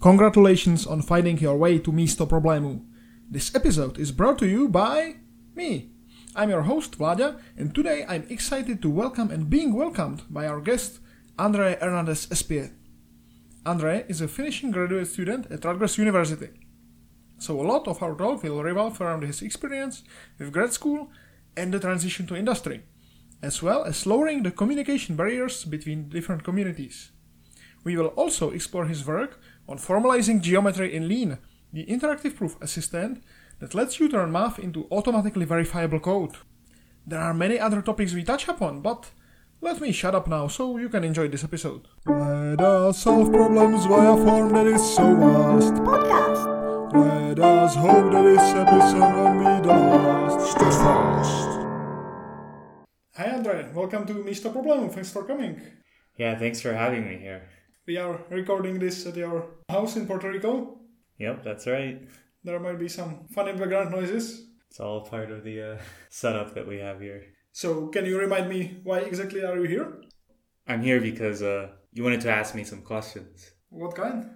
Congratulations on finding your way to Místo problému. This episode is brought to you by me. I'm your host Vladia, and today I'm excited to welcome and being welcomed by our guest André Hernández-Espiet. Andre is a finishing graduate student at Rutgers University. So a lot of our talk will revolve around his experience with grad school and the transition to industry, as well as lowering the communication barriers between different communities. We will also explore his work on formalizing geometry in Lean, the interactive proof assistant that lets you turn math into automatically verifiable code. There are many other topics we touch upon, but let me shut up now so you can enjoy this episode. Let us solve problems via form that is so vast. Podcast. Let us hope that this episode won't be the last. Steadfast. Hi Andre, welcome to Místo problému. Thanks for coming. Yeah, thanks for having me here. We are recording this at your house in Puerto Rico. Yep, that's right. There might be some funny background noises. It's all part of the uh, setup that we have here. So, can you remind me why exactly are you here? I'm here because uh, you wanted to ask me some questions. What kind?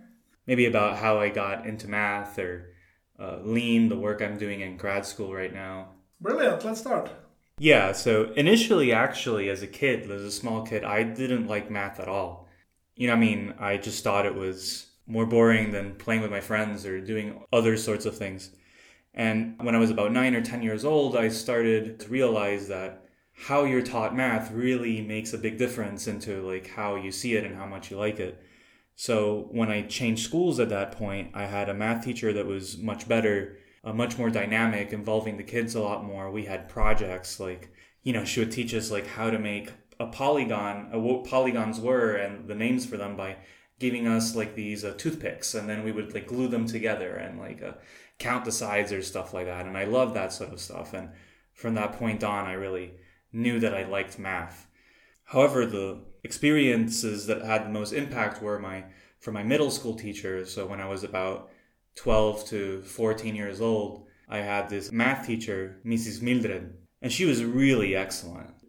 Maybe about how I got into math or uh, lean, the work I'm doing in grad school right now. Brilliant, let's start. Yeah, so initially, actually, as a kid, as a small kid, I didn't like math at all. You know, I mean, I just thought it was more boring than playing with my friends or doing other sorts of things. And when I was about nine or 10 years old, I started to realize that how you're taught math really makes a big difference into like how you see it and how much you like it. So when I changed schools at that point, I had a math teacher that was much better, uh, much more dynamic, involving the kids a lot more. We had projects like, you know, she would teach us like how to make a polygon, uh, what polygons were and the names for them by giving us like these uh, toothpicks. And then we would like glue them together and like uh, count the sides or stuff like that. And i love that sort of stuff. And from that point on i really knew that i liked math. However the experiences that had the most impact were my from my middle school teachers so when i was about 12 to 14 years old i had this math teacher mrs mildred. And she was really excellent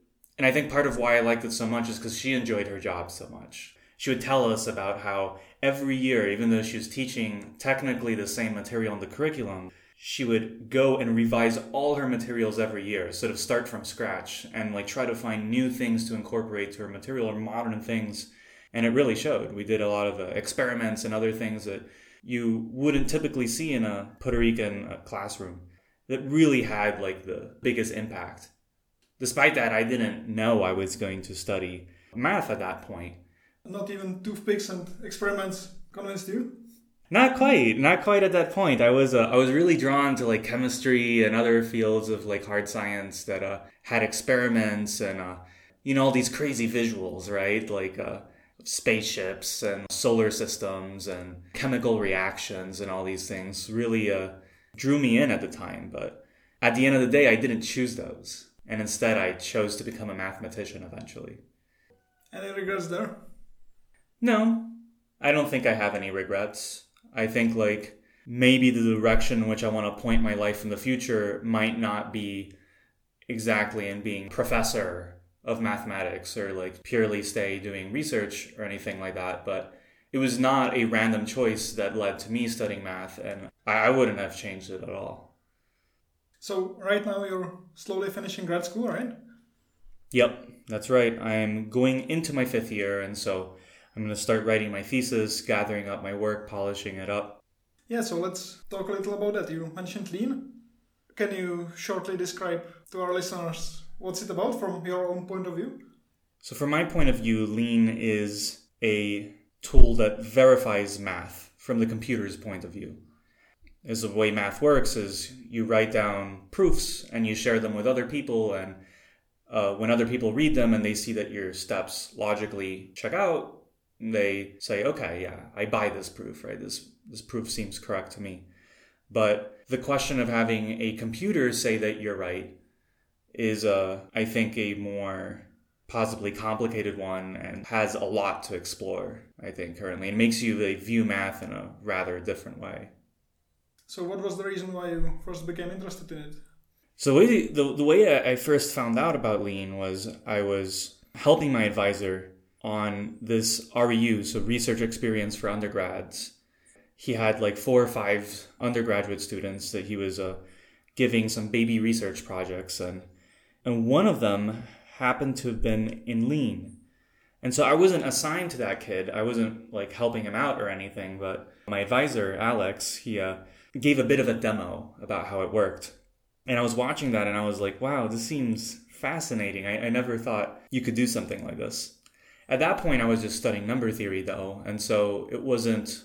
and i think part of why i liked it so much is because she enjoyed her job so much she would tell us about how every year, even though she was teaching technically the same material in the curriculum, she would go and revise all her materials every year, sort of start from scratch and like try to find new things to incorporate to her material or modern things. And it really showed. We did a lot of uh, experiments and other things that you wouldn't typically see in a Puerto Rican uh, classroom that really had like the biggest impact. Despite that, I didn't know I was going to study math at that point. Not even toothpicks and experiments convinced you? Not quite, not quite at that point. I was uh, I was really drawn to like chemistry and other fields of like hard science that uh, had experiments and uh, you know all these crazy visuals, right? Like uh, spaceships and solar systems and chemical reactions and all these things really uh, drew me in at the time. But at the end of the day, I didn't choose those, and instead I chose to become a mathematician eventually. Any regrets there? No, I don't think I have any regrets. I think like maybe the direction in which I want to point my life in the future might not be exactly in being professor of mathematics or like purely stay doing research or anything like that, but it was not a random choice that led to me studying math and I wouldn't have changed it at all. So, right now you're slowly finishing grad school, right? Yep, that's right. I'm going into my fifth year, and so I'm going to start writing my thesis, gathering up my work, polishing it up. Yeah, so let's talk a little about that. You mentioned Lean. Can you shortly describe to our listeners what's it about from your own point of view? So, from my point of view, Lean is a tool that verifies math from the computer's point of view. As the way math works is you write down proofs and you share them with other people, and uh, when other people read them and they see that your steps logically check out, they say, okay, yeah, I buy this proof, right? This this proof seems correct to me. But the question of having a computer say that you're right is, uh, I think, a more possibly complicated one and has a lot to explore. I think currently, it makes you like, view math in a rather different way. So, what was the reason why you first became interested in it? So the the way I first found out about Lean was I was helping my advisor on this REU, so research experience for undergrads. he had like four or five undergraduate students that he was uh, giving some baby research projects, and and one of them happened to have been in lean. And so I wasn't assigned to that kid. I wasn't like helping him out or anything, but my advisor, Alex, he uh, gave a bit of a demo about how it worked. And I was watching that and I was like, wow, this seems fascinating. I, I never thought you could do something like this. At that point, I was just studying number theory though. And so it wasn't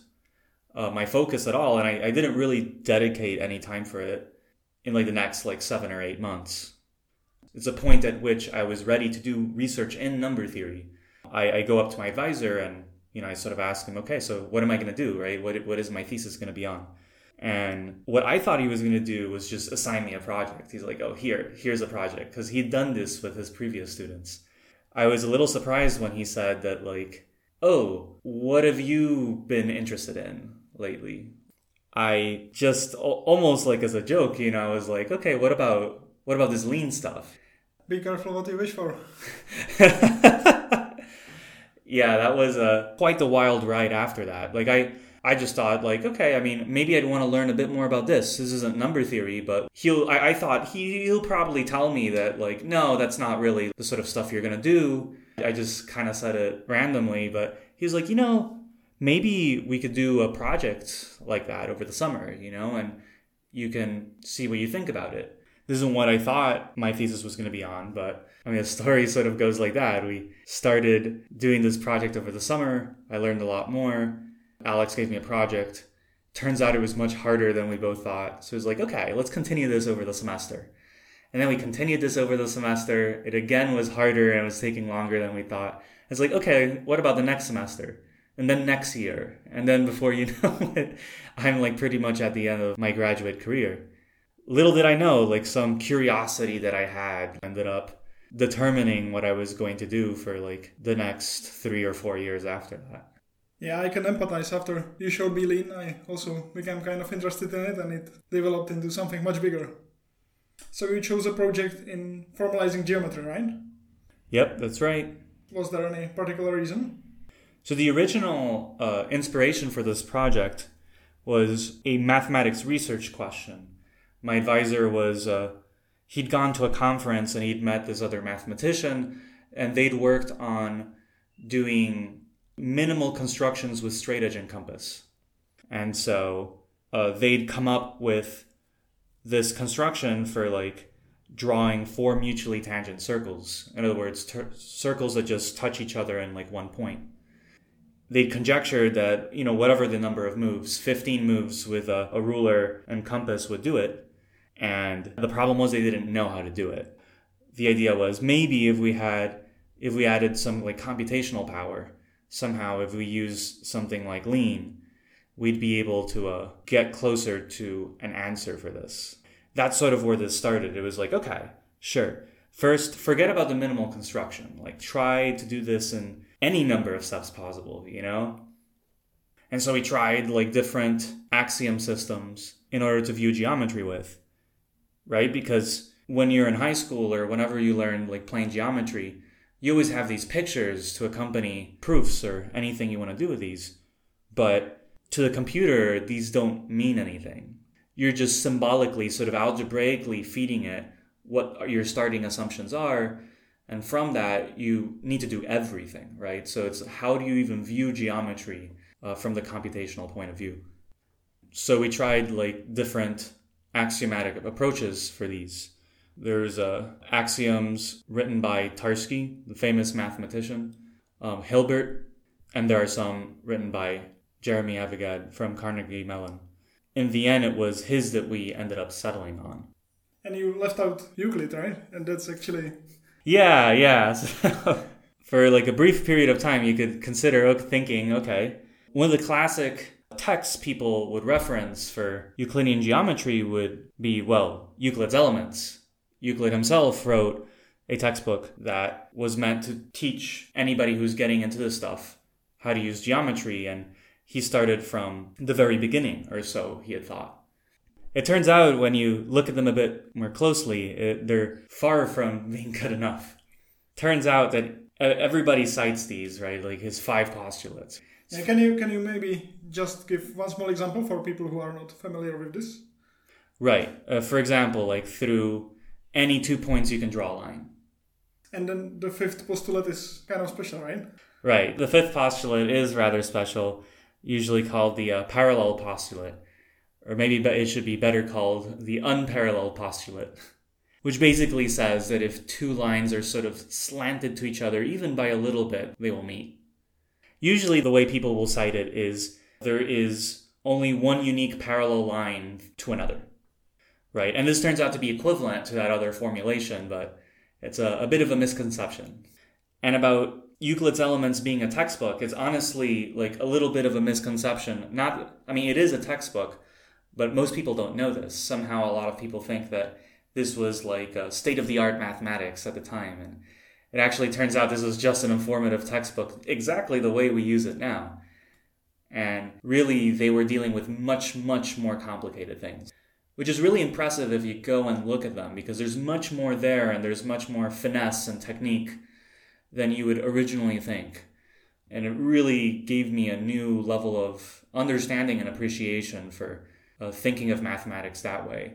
uh, my focus at all. And I, I didn't really dedicate any time for it in like the next like seven or eight months. It's a point at which I was ready to do research in number theory. I, I go up to my advisor and you know I sort of ask him, okay, so what am I going to do, right? What what is my thesis going to be on? And what I thought he was going to do was just assign me a project. He's like, oh, here, here's a project. Because he'd done this with his previous students. I was a little surprised when he said that, like, oh, what have you been interested in lately? I just almost like as a joke, you know, I was like, okay, what about what about this lean stuff? Be careful what you wish for. yeah, that was uh, quite the wild ride after that. Like I I just thought like, okay, I mean, maybe I'd want to learn a bit more about this. This isn't number theory, but he'll, I, I thought he, he'll probably tell me that like, no, that's not really the sort of stuff you're going to do. I just kind of said it randomly, but he was like, you know, maybe we could do a project like that over the summer, you know, and you can see what you think about it. This isn't what I thought my thesis was going to be on, but I mean, the story sort of goes like that. We started doing this project over the summer. I learned a lot more. Alex gave me a project. Turns out it was much harder than we both thought. So it was like, okay, let's continue this over the semester. And then we continued this over the semester. It again was harder and was taking longer than we thought. It's like, okay, what about the next semester? And then next year. And then before you know it, I'm like pretty much at the end of my graduate career. Little did I know, like some curiosity that I had ended up determining what I was going to do for like the next three or four years after that. Yeah, I can empathize. After you showed me Lean, I also became kind of interested in it and it developed into something much bigger. So you chose a project in formalizing geometry, right? Yep, that's right. Was there any particular reason? So the original uh, inspiration for this project was a mathematics research question. My advisor was, uh, he'd gone to a conference and he'd met this other mathematician, and they'd worked on doing minimal constructions with straight edge and compass. And so uh, they'd come up with this construction for like drawing four mutually tangent circles. In other words, ter- circles that just touch each other in like one point. They'd conjectured that, you know, whatever the number of moves, 15 moves with a, a ruler and compass would do it. And the problem was they didn't know how to do it. The idea was maybe if we had, if we added some like computational power, somehow if we use something like lean, we'd be able to uh, get closer to an answer for this. That's sort of where this started. It was like, okay, sure. First, forget about the minimal construction. Like, try to do this in any number of steps possible, you know? And so we tried like different axiom systems in order to view geometry with, right? Because when you're in high school or whenever you learn like plane geometry, you always have these pictures to accompany proofs or anything you want to do with these. But to the computer, these don't mean anything. You're just symbolically, sort of algebraically feeding it what your starting assumptions are. And from that, you need to do everything, right? So it's how do you even view geometry uh, from the computational point of view? So we tried like different axiomatic approaches for these. There's uh, axioms written by Tarski, the famous mathematician, um, Hilbert, and there are some written by Jeremy Avigad from Carnegie Mellon. In the end, it was his that we ended up settling on. And you left out Euclid, right? And that's actually. Yeah, yeah. for like a brief period of time, you could consider thinking, okay, one of the classic texts people would reference for Euclidean geometry would be, well, Euclid's Elements, Euclid himself wrote a textbook that was meant to teach anybody who's getting into this stuff how to use geometry, and he started from the very beginning, or so he had thought. It turns out when you look at them a bit more closely, it, they're far from being good enough. Turns out that everybody cites these, right? Like his five postulates. Yeah, can you can you maybe just give one small example for people who are not familiar with this? Right. Uh, for example, like through any two points, you can draw a line. And then the fifth postulate is kind of special, right? Right. The fifth postulate is rather special, usually called the uh, parallel postulate, or maybe it should be better called the unparalleled postulate, which basically says that if two lines are sort of slanted to each other, even by a little bit, they will meet. Usually, the way people will cite it is there is only one unique parallel line to another. Right? And this turns out to be equivalent to that other formulation, but it's a, a bit of a misconception. And about Euclid's Elements being a textbook, it's honestly like a little bit of a misconception. Not, I mean, it is a textbook, but most people don't know this. Somehow, a lot of people think that this was like state of the art mathematics at the time, and it actually turns out this was just an informative textbook, exactly the way we use it now. And really, they were dealing with much, much more complicated things which is really impressive if you go and look at them because there's much more there and there's much more finesse and technique than you would originally think. And it really gave me a new level of understanding and appreciation for uh, thinking of mathematics that way.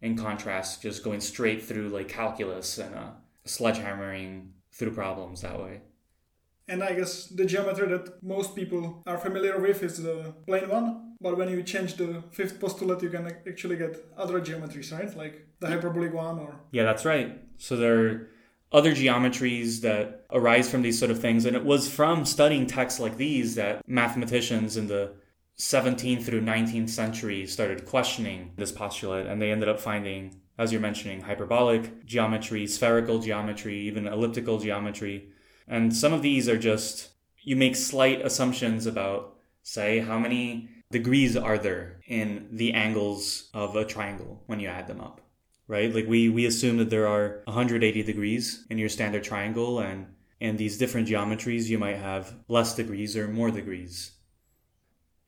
In contrast, just going straight through like calculus and uh, sledgehammering through problems that way. And I guess the geometry that most people are familiar with is the plane one, but when you change the fifth postulate, you can actually get other geometries, right? Like the hyperbolic one or. Yeah, that's right. So there are other geometries that arise from these sort of things. And it was from studying texts like these that mathematicians in the 17th through 19th century started questioning this postulate. And they ended up finding, as you're mentioning, hyperbolic geometry, spherical geometry, even elliptical geometry. And some of these are just, you make slight assumptions about, say, how many degrees are there in the angles of a triangle when you add them up right? Like we we assume that there are 180 degrees in your standard triangle and in these different geometries you might have less degrees or more degrees.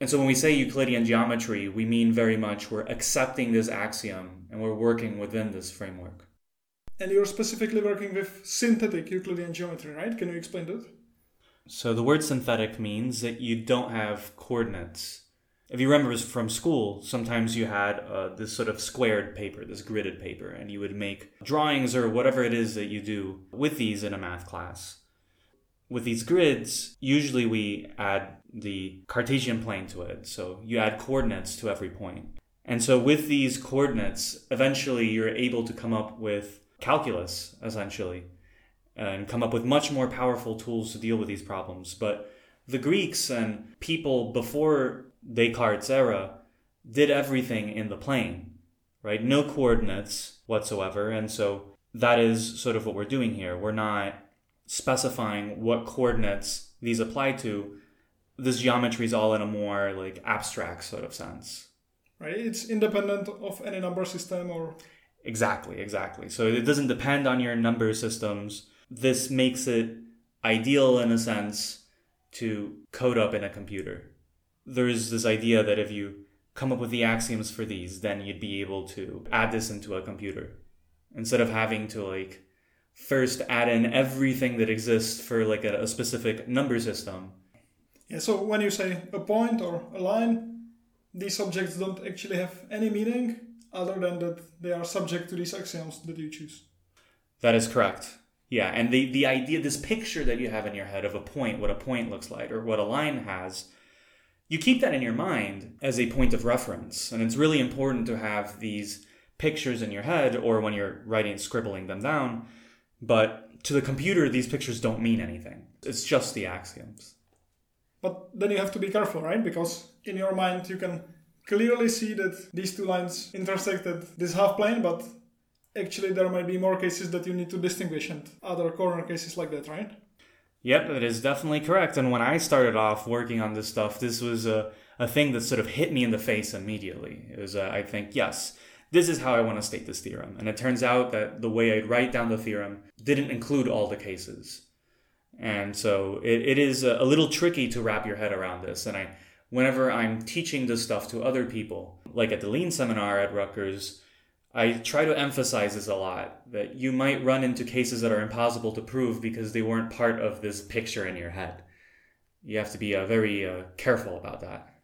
And so when we say euclidean geometry we mean very much we're accepting this axiom and we're working within this framework. And you're specifically working with synthetic euclidean geometry right? Can you explain that? So the word synthetic means that you don't have coordinates if you remember from school, sometimes you had uh, this sort of squared paper, this gridded paper, and you would make drawings or whatever it is that you do with these in a math class. With these grids, usually we add the Cartesian plane to it. So you add coordinates to every point. And so with these coordinates, eventually you're able to come up with calculus, essentially, and come up with much more powerful tools to deal with these problems. But the Greeks and people before Descartes' era did everything in the plane, right? No coordinates whatsoever. And so that is sort of what we're doing here. We're not specifying what coordinates these apply to. This geometry is all in a more like abstract sort of sense. Right? It's independent of any number system or. Exactly, exactly. So it doesn't depend on your number systems. This makes it ideal in a sense to code up in a computer there's this idea that if you come up with the axioms for these, then you'd be able to add this into a computer instead of having to like first add in everything that exists for like a, a specific number system. Yeah, so when you say a point or a line, these objects don't actually have any meaning other than that they are subject to these axioms that you choose. That is correct. Yeah, and the, the idea, this picture that you have in your head of a point, what a point looks like, or what a line has, you keep that in your mind as a point of reference. And it's really important to have these pictures in your head or when you're writing, scribbling them down. But to the computer, these pictures don't mean anything. It's just the axioms. But then you have to be careful, right? Because in your mind, you can clearly see that these two lines intersected this half plane, but actually there might be more cases that you need to distinguish and other corner cases like that, right? Yep, that is definitely correct. And when I started off working on this stuff, this was a, a thing that sort of hit me in the face immediately. It was, uh, I think, yes, this is how I want to state this theorem. And it turns out that the way I'd write down the theorem didn't include all the cases. And so it, it is a, a little tricky to wrap your head around this. And I, whenever I'm teaching this stuff to other people, like at the Lean seminar at Rutgers, I try to emphasize this a lot that you might run into cases that are impossible to prove because they weren't part of this picture in your head. you have to be uh, very uh, careful about that.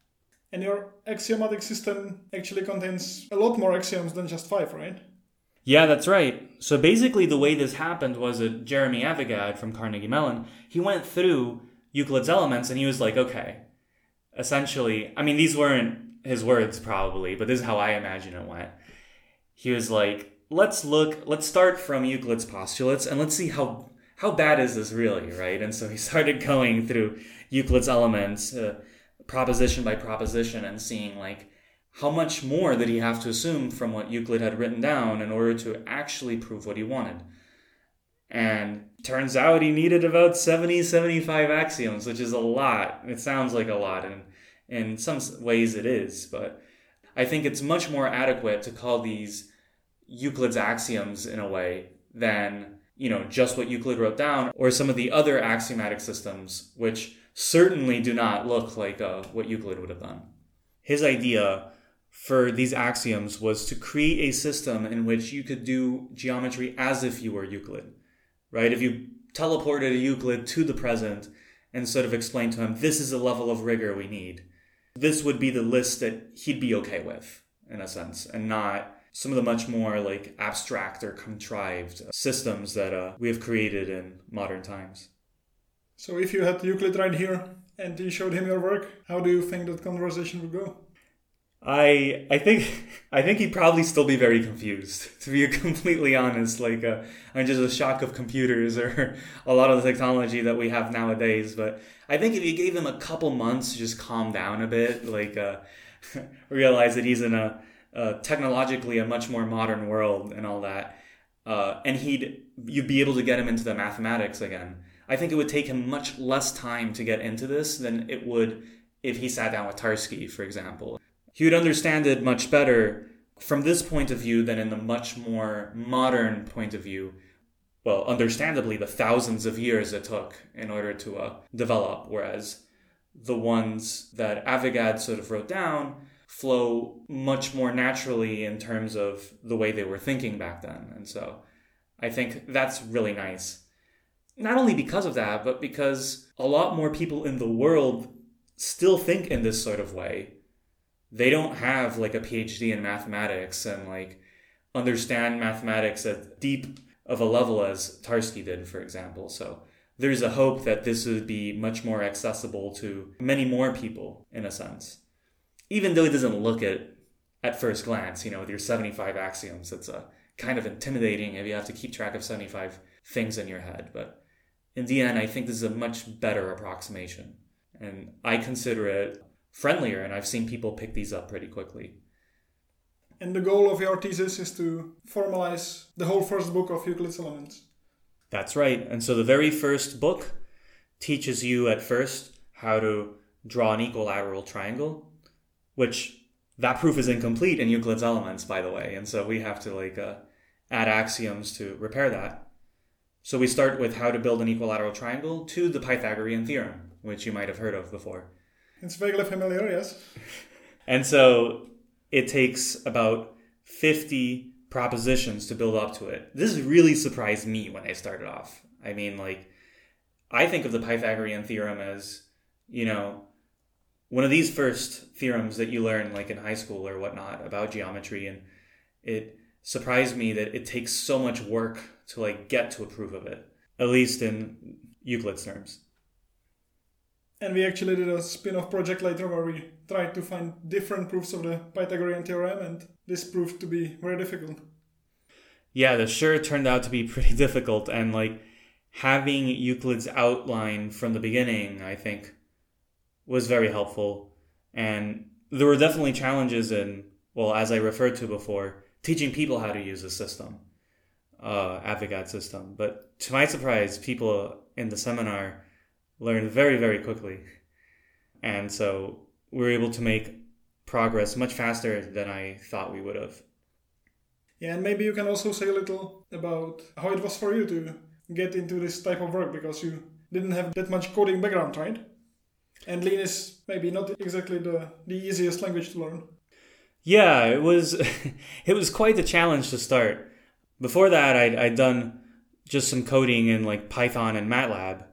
And your axiomatic system actually contains a lot more axioms than just five, right? Yeah, that's right. So basically, the way this happened was that Jeremy Avigad from Carnegie Mellon, he went through Euclid's elements and he was like, okay, essentially, I mean, these weren't his words probably, but this is how I imagine it went. He was like, let's look, let's start from Euclid's postulates and let's see how how bad is this really, right? And so he started going through Euclid's elements, uh, proposition by proposition, and seeing like how much more did he have to assume from what Euclid had written down in order to actually prove what he wanted. And turns out he needed about 70, 75 axioms, which is a lot. It sounds like a lot, and in some ways it is, but I think it's much more adequate to call these Euclid's axioms in a way than, you know, just what Euclid wrote down or some of the other axiomatic systems, which certainly do not look like uh, what Euclid would have done. His idea for these axioms was to create a system in which you could do geometry as if you were Euclid, right? If you teleported a Euclid to the present and sort of explained to him, this is the level of rigor we need, this would be the list that he'd be okay with, in a sense, and not some of the much more like abstract or contrived systems that uh, we have created in modern times. So if you had Euclid right here and you showed him your work, how do you think that conversation would go? I I think I think he'd probably still be very confused. To be completely honest, like uh, I'm just a shock of computers or a lot of the technology that we have nowadays. But I think if you gave him a couple months to just calm down a bit, like uh, realize that he's in a, technologically a much more modern world and all that, uh, and he'd you'd be able to get him into the mathematics again. I think it would take him much less time to get into this than it would if he sat down with Tarski, for example he would understand it much better from this point of view than in the much more modern point of view. Well, understandably, the thousands of years it took in order to uh, develop, whereas the ones that Avigad sort of wrote down flow much more naturally in terms of the way they were thinking back then. And so I think that's really nice. Not only because of that, but because a lot more people in the world still think in this sort of way they don't have like a PhD in mathematics and like understand mathematics at deep of a level as Tarski did, for example. So there's a hope that this would be much more accessible to many more people in a sense. Even though it doesn't look at at first glance, you know, with your 75 axioms, it's a kind of intimidating if you have to keep track of 75 things in your head. But in the end, I think this is a much better approximation. And I consider it friendlier, and I've seen people pick these up pretty quickly. And the goal of your thesis is to formalize the whole first book of Euclid's Elements. That's right. And so the very first book teaches you at first how to draw an equilateral triangle, which that proof is incomplete in Euclid's Elements, by the way. And so we have to like uh, add axioms to repair that. So we start with how to build an equilateral triangle to the Pythagorean theorem, which you might have heard of before. It's vaguely familiar, yes. And so it takes about 50 propositions to build up to it. This really surprised me when I started off. I mean, like, I think of the Pythagorean theorem as, you know, one of these first theorems that you learn, like in high school or whatnot, about geometry. And it surprised me that it takes so much work to, like, get to a proof of it, at least in Euclid's terms. And we actually did a spin-off project later where we tried to find different proofs of the Pythagorean theorem, and this proved to be very difficult. Yeah, this sure turned out to be pretty difficult, and like having Euclid's outline from the beginning, I think, was very helpful. And there were definitely challenges in, well, as I referred to before, teaching people how to use the system, uh, Avigad system. But to my surprise, people in the seminar learned very, very quickly. And so we were able to make progress much faster than I thought we would have. Yeah, and maybe you can also say a little about how it was for you to get into this type of work because you didn't have that much coding background, right? And Lean is maybe not exactly the, the easiest language to learn. Yeah, it was it was quite a challenge to start. Before that, I'd, I'd done just some coding in like Python and MATLAB,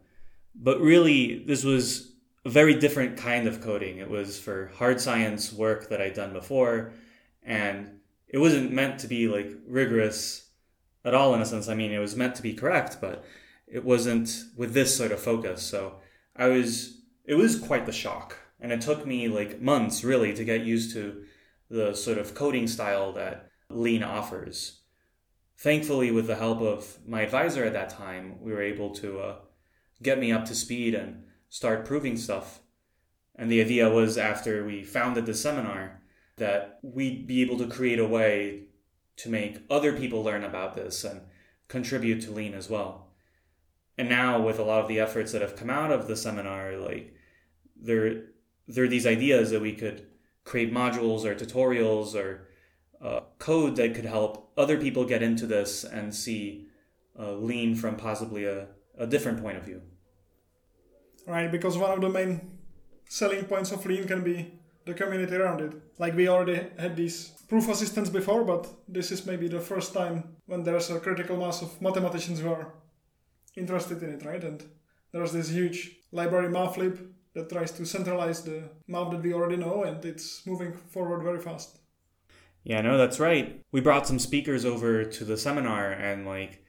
but really, this was a very different kind of coding. It was for hard science work that I'd done before, and it wasn't meant to be like rigorous at all in a sense. I mean, it was meant to be correct, but it wasn't with this sort of focus. So I was, it was quite the shock. And it took me like months really to get used to the sort of coding style that Lean offers. Thankfully, with the help of my advisor at that time, we were able to uh, get me up to speed and start proving stuff. And the idea was after we founded the seminar that we'd be able to create a way to make other people learn about this and contribute to lean as well. And now with a lot of the efforts that have come out of the seminar, like there there are these ideas that we could create modules or tutorials or uh, code that could help other people get into this and see uh, lean from possibly a, a different point of view. Right, because one of the main selling points of lean can be the community around it. Like we already had these proof assistants before, but this is maybe the first time when there's a critical mass of mathematicians who are interested in it, right? And there's this huge library mathlib that tries to centralize the math that we already know, and it's moving forward very fast. Yeah, no, that's right. We brought some speakers over to the seminar, and like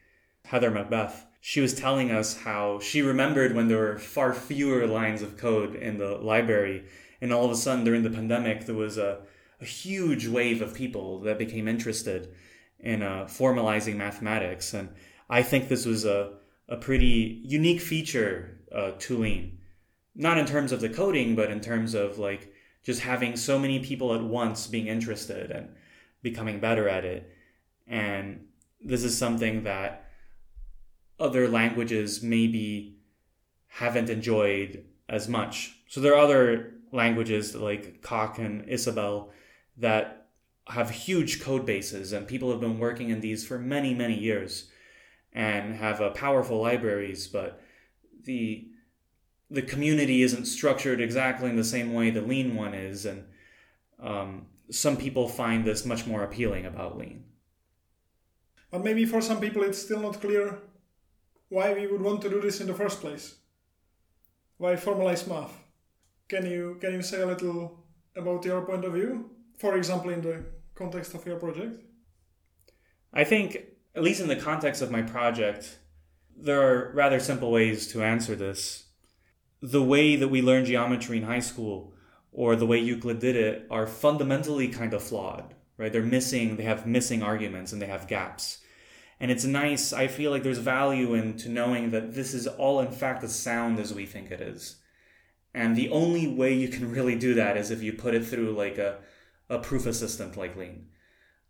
Heather Macbeth, she was telling us how she remembered when there were far fewer lines of code in the library and all of a sudden during the pandemic there was a, a huge wave of people that became interested in uh, formalizing mathematics. And i think this was a, a pretty unique feature uh, to lean. Not in terms of the coding but in terms of like just having so many people at once being interested and becoming better at it. And this is something that other languages maybe haven't enjoyed as much so there are other languages like Coq and Isabelle that have huge code bases, and people have been working in these for many, many years and have powerful libraries, but the the community isn't structured exactly in the same way the lean one is, and um, some people find this much more appealing about lean. But maybe for some people it's still not clear why we would want to do this in the first place. Why formalize math? Can you can you say a little about your point of view? For example, in the context of your project. I think, at least in the context of my project, there are rather simple ways to answer this. The way that we learn geometry in high school or the way Euclid did it are fundamentally kind of flawed, right? They're missing, they have missing arguments and they have gaps. And it's nice, I feel like there's value in to knowing that this is all in fact as sound as we think it is. And the only way you can really do that is if you put it through like a, a proof assistant like Lean.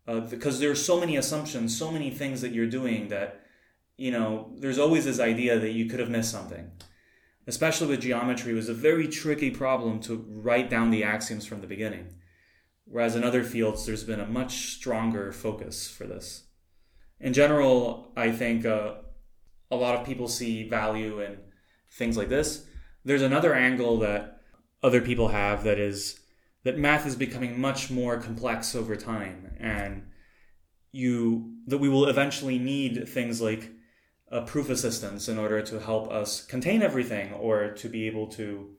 Uh, because there's so many assumptions, so many things that you're doing that, you know, there's always this idea that you could have missed something. Especially with geometry, it was a very tricky problem to write down the axioms from the beginning. Whereas in other fields, there's been a much stronger focus for this. In general, I think uh, a lot of people see value in things like this there's another angle that other people have that is that math is becoming much more complex over time and you that we will eventually need things like a proof assistants in order to help us contain everything or to be able to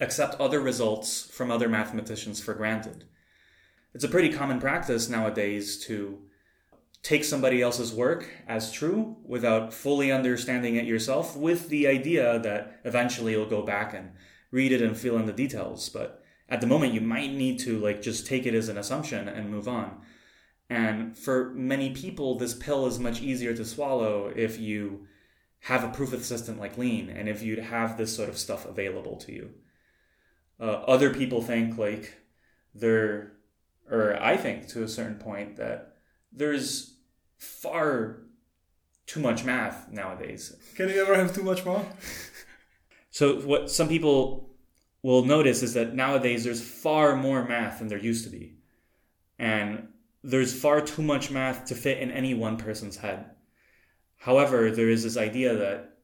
accept other results from other mathematicians for granted. It's a pretty common practice nowadays to take somebody else's work as true without fully understanding it yourself with the idea that eventually you'll go back and read it and fill in the details. But at the moment you might need to like just take it as an assumption and move on. And for many people this pill is much easier to swallow if you have a proof assistant like lean and if you'd have this sort of stuff available to you. Uh, other people think like they're or i think to a certain point that there's far too much math nowadays. Can you ever have too much math? so what some people will notice is that nowadays there's far more math than there used to be. And there's far too much math to fit in any one person's head. However, there is this idea that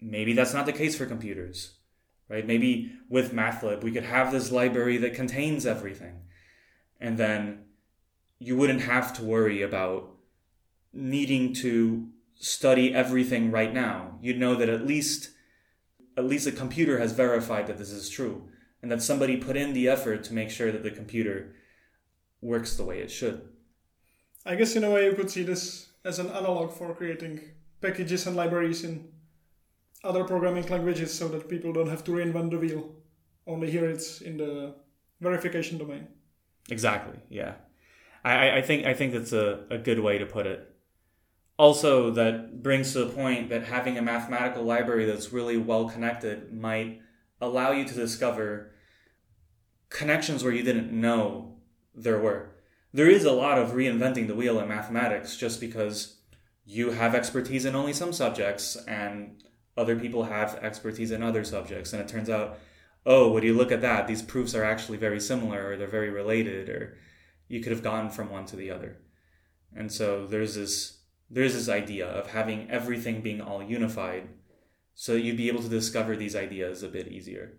maybe that's not the case for computers, right? Maybe with MathLib, we could have this library that contains everything. And then you wouldn't have to worry about needing to study everything right now. You'd know that at least at least a computer has verified that this is true and that somebody put in the effort to make sure that the computer works the way it should. I guess in a way you could see this as an analog for creating packages and libraries in other programming languages so that people don't have to reinvent the wheel. Only here it's in the verification domain. Exactly, yeah. I, I think I think that's a, a good way to put it. Also, that brings to the point that having a mathematical library that's really well connected might allow you to discover connections where you didn't know there were. There is a lot of reinventing the wheel in mathematics just because you have expertise in only some subjects and other people have expertise in other subjects. And it turns out, oh, when you look at that, these proofs are actually very similar or they're very related or you could have gone from one to the other. And so there's this there's this idea of having everything being all unified so you'd be able to discover these ideas a bit easier.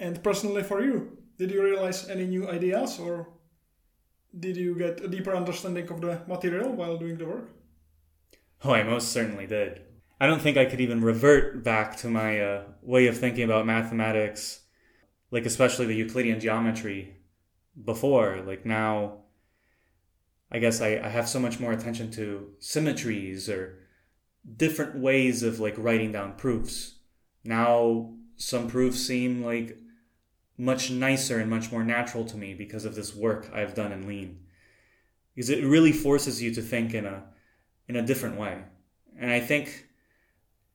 And personally for you, did you realize any new ideas or did you get a deeper understanding of the material while doing the work? Oh, I most certainly did. I don't think I could even revert back to my uh, way of thinking about mathematics, like especially the Euclidean geometry before. Like now, I guess I, I have so much more attention to symmetries or different ways of like writing down proofs. Now, some proofs seem like much nicer and much more natural to me because of this work I've done in Lean. Because it really forces you to think in a in a different way. And I think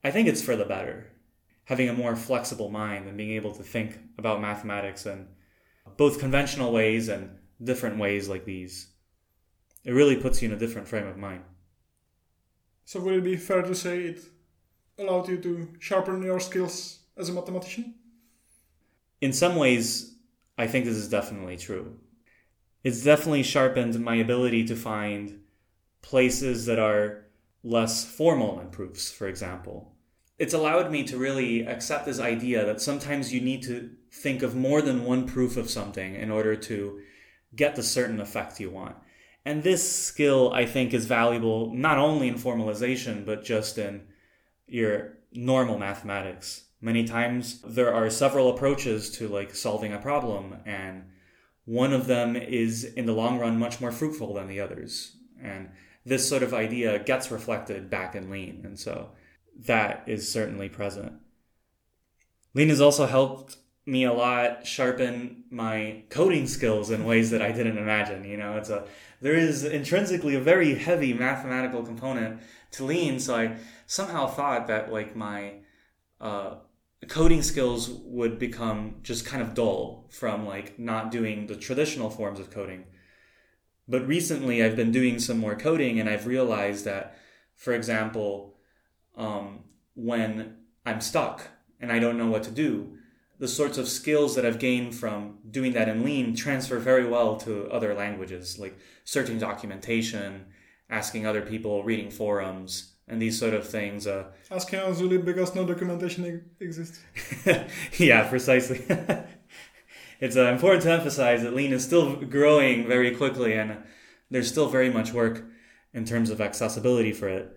I think it's for the better. Having a more flexible mind and being able to think about mathematics in both conventional ways and different ways like these. It really puts you in a different frame of mind. So would it be fair to say it allowed you to sharpen your skills as a mathematician? In some ways, I think this is definitely true. It's definitely sharpened my ability to find places that are less formal in proofs, for example. It's allowed me to really accept this idea that sometimes you need to think of more than one proof of something in order to get the certain effect you want. And this skill, I think, is valuable not only in formalization, but just in your normal mathematics. Many times there are several approaches to like solving a problem, and one of them is in the long run much more fruitful than the others. And this sort of idea gets reflected back in Lean. And so that is certainly present. Lean has also helped me a lot sharpen my coding skills in ways that I didn't imagine. You know, it's a there is intrinsically a very heavy mathematical component to Lean, so I somehow thought that like my uh, coding skills would become just kind of dull from like not doing the traditional forms of coding. But recently, I've been doing some more coding, and I've realized that, for example, um, when I'm stuck and I don't know what to do, the sorts of skills that I've gained from doing that in Lean transfer very well to other languages, like searching documentation, asking other people, reading forums, and these sort of things. Uh, asking on Zulip because no documentation exists. yeah, precisely. it's uh, important to emphasize that Lean is still growing very quickly, and there's still very much work in terms of accessibility for it.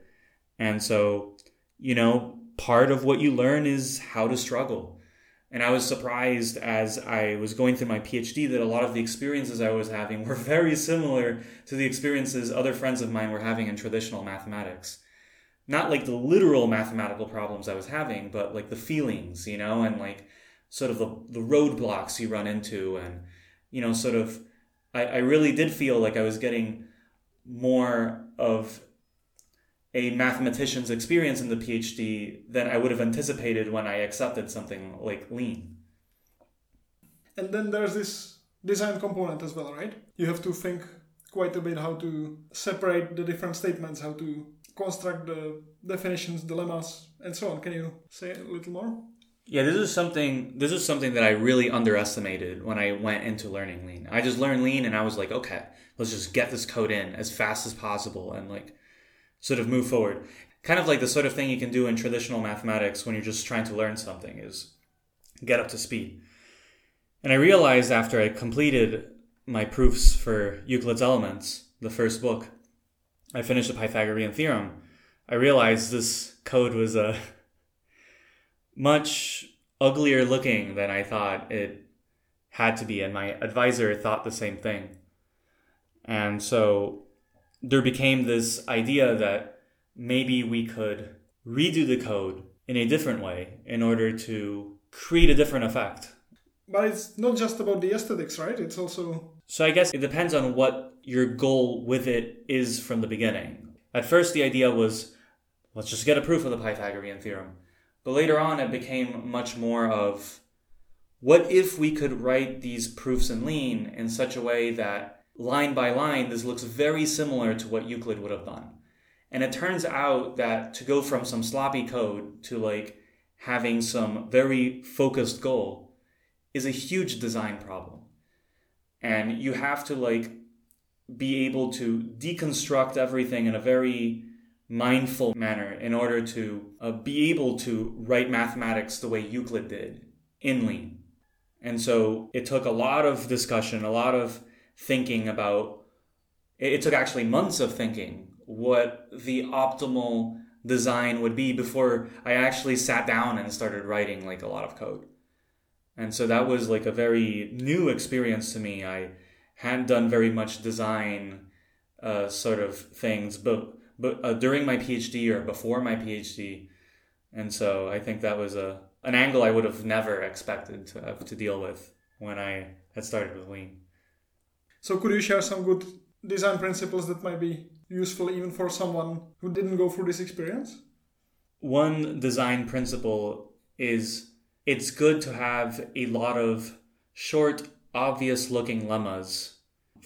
And so, you know, part of what you learn is how to struggle and I was surprised as I was going through my PhD that a lot of the experiences I was having were very similar to the experiences other friends of mine were having in traditional mathematics. Not like the literal mathematical problems I was having, but like the feelings, you know, and like sort of the, the roadblocks you run into. And, you know, sort of, I, I really did feel like I was getting more of a mathematician's experience in the PhD than I would have anticipated when I accepted something like Lean. And then there's this design component as well, right? You have to think quite a bit how to separate the different statements, how to construct the definitions, dilemmas, and so on. Can you say a little more? Yeah, this is something this is something that I really underestimated when I went into learning lean. I just learned lean and I was like, okay, let's just get this code in as fast as possible and like sort of move forward. Kind of like the sort of thing you can do in traditional mathematics when you're just trying to learn something is get up to speed. And I realized after I completed my proofs for Euclid's Elements, the first book, I finished the Pythagorean theorem. I realized this code was uh, much uglier looking than I thought it had to be. And my advisor thought the same thing. And so there became this idea that maybe we could redo the code in a different way in order to create a different effect. But it's not just about the aesthetics, right? It's also. So I guess it depends on what your goal with it is from the beginning. At first, the idea was let's just get a proof of the Pythagorean theorem. But later on, it became much more of what if we could write these proofs in Lean in such a way that line by line, this looks very similar to what Euclid would have done. And it turns out that to go from some sloppy code to like having some very focused goal is a huge design problem. And you have to like be able to deconstruct everything in a very mindful manner in order to uh, be able to write mathematics the way Euclid did in Lean. And so it took a lot of discussion, a lot of thinking about, it took actually months of thinking what the optimal design would be before I actually sat down and started writing like a lot of code. And so that was like a very new experience to me. I hadn't done very much design uh, sort of things, but but uh, during my PhD or before my PhD, and so I think that was a an angle I would have never expected to have to deal with when I had started with Lean. So could you share some good design principles that might be useful even for someone who didn't go through this experience? One design principle is it's good to have a lot of short, obvious looking lemmas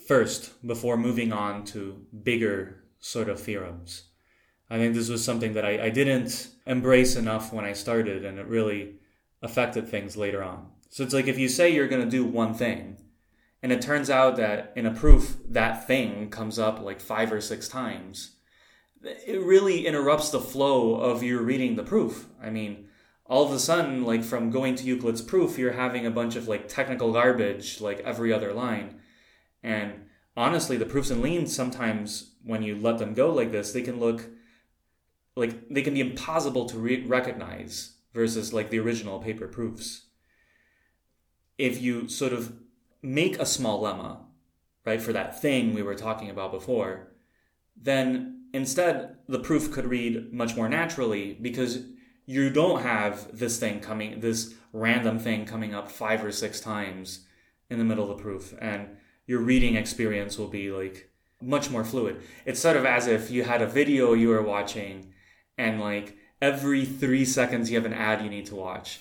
first before moving on to bigger sort of theorems. I think this was something that I, I didn't embrace enough when I started, and it really affected things later on. So it's like if you say you're going to do one thing, and it turns out that in a proof, that thing comes up like five or six times, it really interrupts the flow of you reading the proof. I mean, all of a sudden, like from going to Euclid's proof, you're having a bunch of like technical garbage like every other line. And honestly, the proofs in Lean sometimes, when you let them go like this, they can look like they can be impossible to re- recognize versus like the original paper proofs. If you sort of make a small lemma, right, for that thing we were talking about before, then instead the proof could read much more naturally because you don't have this thing coming, this random thing coming up five or six times in the middle of the proof. And your reading experience will be like much more fluid. It's sort of as if you had a video you were watching and like every three seconds you have an ad you need to watch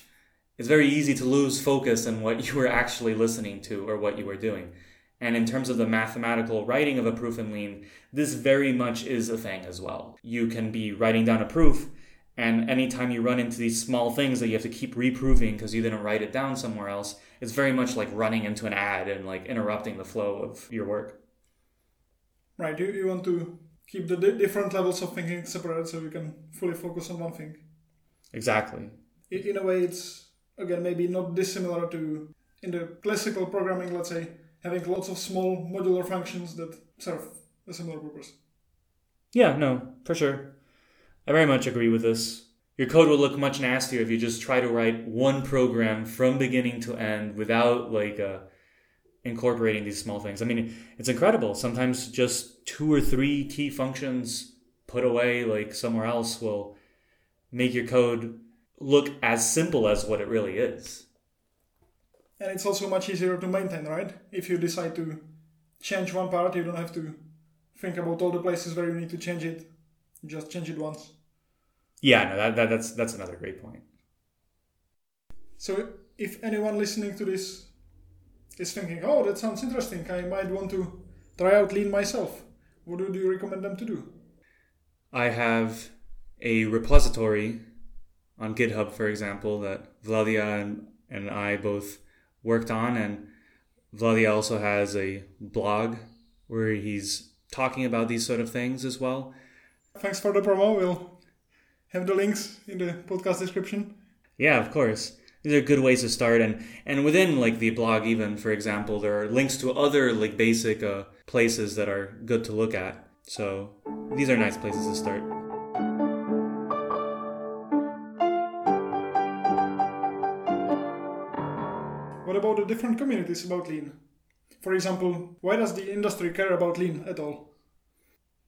it's very easy to lose focus on what you were actually listening to or what you were doing. And in terms of the mathematical writing of a proof in Lean, this very much is a thing as well. You can be writing down a proof, and anytime you run into these small things that you have to keep reproving because you didn't write it down somewhere else, it's very much like running into an ad and like interrupting the flow of your work. Right. You, you want to keep the different levels of thinking separate so you can fully focus on one thing. Exactly. In a way, it's again maybe not dissimilar to in the classical programming let's say having lots of small modular functions that serve a similar purpose. Yeah no for sure. I very much agree with this. Your code will look much nastier if you just try to write one program from beginning to end without like uh, incorporating these small things. I mean it's incredible. Sometimes just two or three key functions put away like somewhere else will make your code look as simple as what it really is. And it's also much easier to maintain, right? If you decide to change one part, you don't have to think about all the places where you need to change it. You just change it once. Yeah, no, that, that, that's that's another great point. So if anyone listening to this is thinking, "Oh, that sounds interesting. I might want to try out Lean myself," what would you recommend them to do? I have a repository on GitHub, for example, that Vladia and, and I both worked on. And Vladia also has a blog where he's talking about these sort of things as well. Thanks for the promo. We'll have the links in the podcast description. Yeah, of course. These are good ways to start, and and within like the blog, even for example, there are links to other like basic uh, places that are good to look at. So these are nice places to start. Different communities about lean? For example, why does the industry care about lean at all?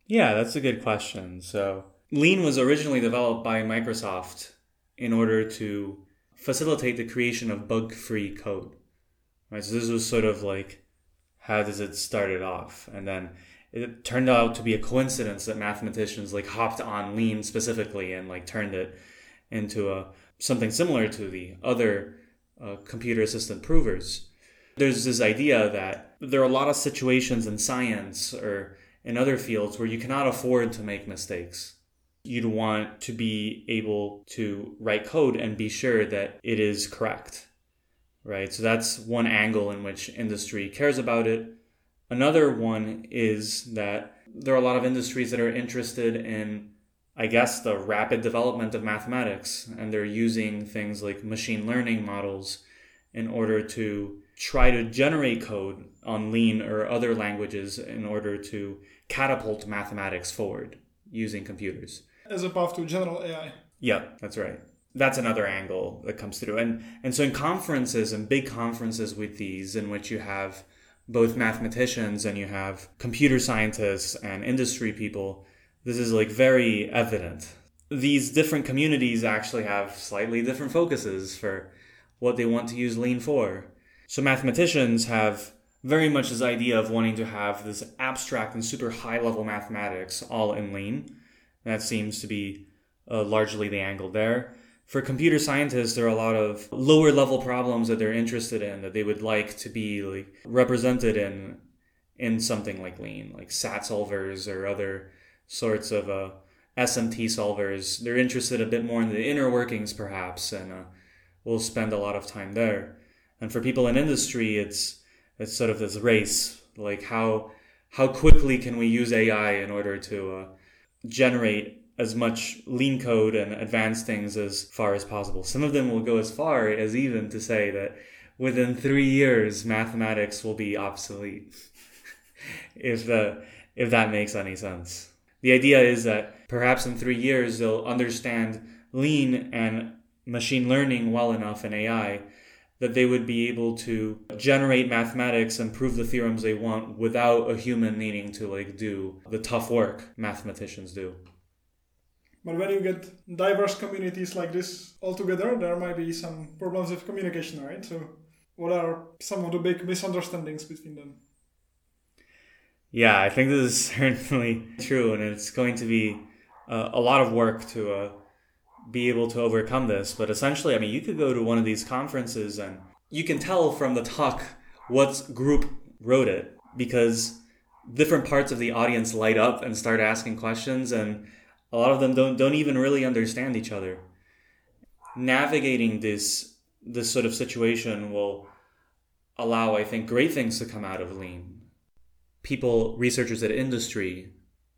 Yeah, that's a good question. So, lean was originally developed by Microsoft in order to facilitate the creation of bug-free code. Right? So this was sort of like how does it started off, and then it turned out to be a coincidence that mathematicians like hopped on lean specifically and like turned it into a something similar to the other uh, computer assistant provers. There's this idea that there are a lot of situations in science or in other fields where you cannot afford to make mistakes. You'd want to be able to write code and be sure that it is correct, right? So that's one angle in which industry cares about it. Another one is that there are a lot of industries that are interested in, I guess, the rapid development of mathematics, and they're using things like machine learning models in order to try to generate code on Lean or other languages in order to catapult mathematics forward using computers. As opposed to general AI. Yeah, that's right. That's another angle that comes through. And and so in conferences and big conferences with these in which you have both mathematicians and you have computer scientists and industry people, this is like very evident. These different communities actually have slightly different focuses for what they want to use lean for. So mathematicians have very much this idea of wanting to have this abstract and super high level mathematics all in lean. That seems to be uh, largely the angle there. For computer scientists, there are a lot of lower level problems that they're interested in that they would like to be like represented in in something like lean, like SAT solvers or other sorts of uh, SMT solvers. They're interested a bit more in the inner workings, perhaps, and uh, we'll spend a lot of time there. And for people in industry, it's it's sort of this race, like how how quickly can we use AI in order to uh, generate as much lean code and advanced things as far as possible. Some of them will go as far as even to say that within three years, mathematics will be obsolete. if the if that makes any sense. The idea is that perhaps in three years they'll understand lean and machine learning well enough in AI that they would be able to generate mathematics and prove the theorems they want without a human needing to like do the tough work mathematicians do. But when you get diverse communities like this all together, there might be some problems with communication, right? So, what are some of the big misunderstandings between them? Yeah, I think this is certainly true, and it's going to be uh, a lot of work to uh, be able to overcome this. But essentially, I mean, you could go to one of these conferences and you can tell from the talk what group wrote it because different parts of the audience light up and start asking questions and a lot of them don't don't even really understand each other. Navigating this this sort of situation will allow, I think, great things to come out of lean. People, researchers at industry,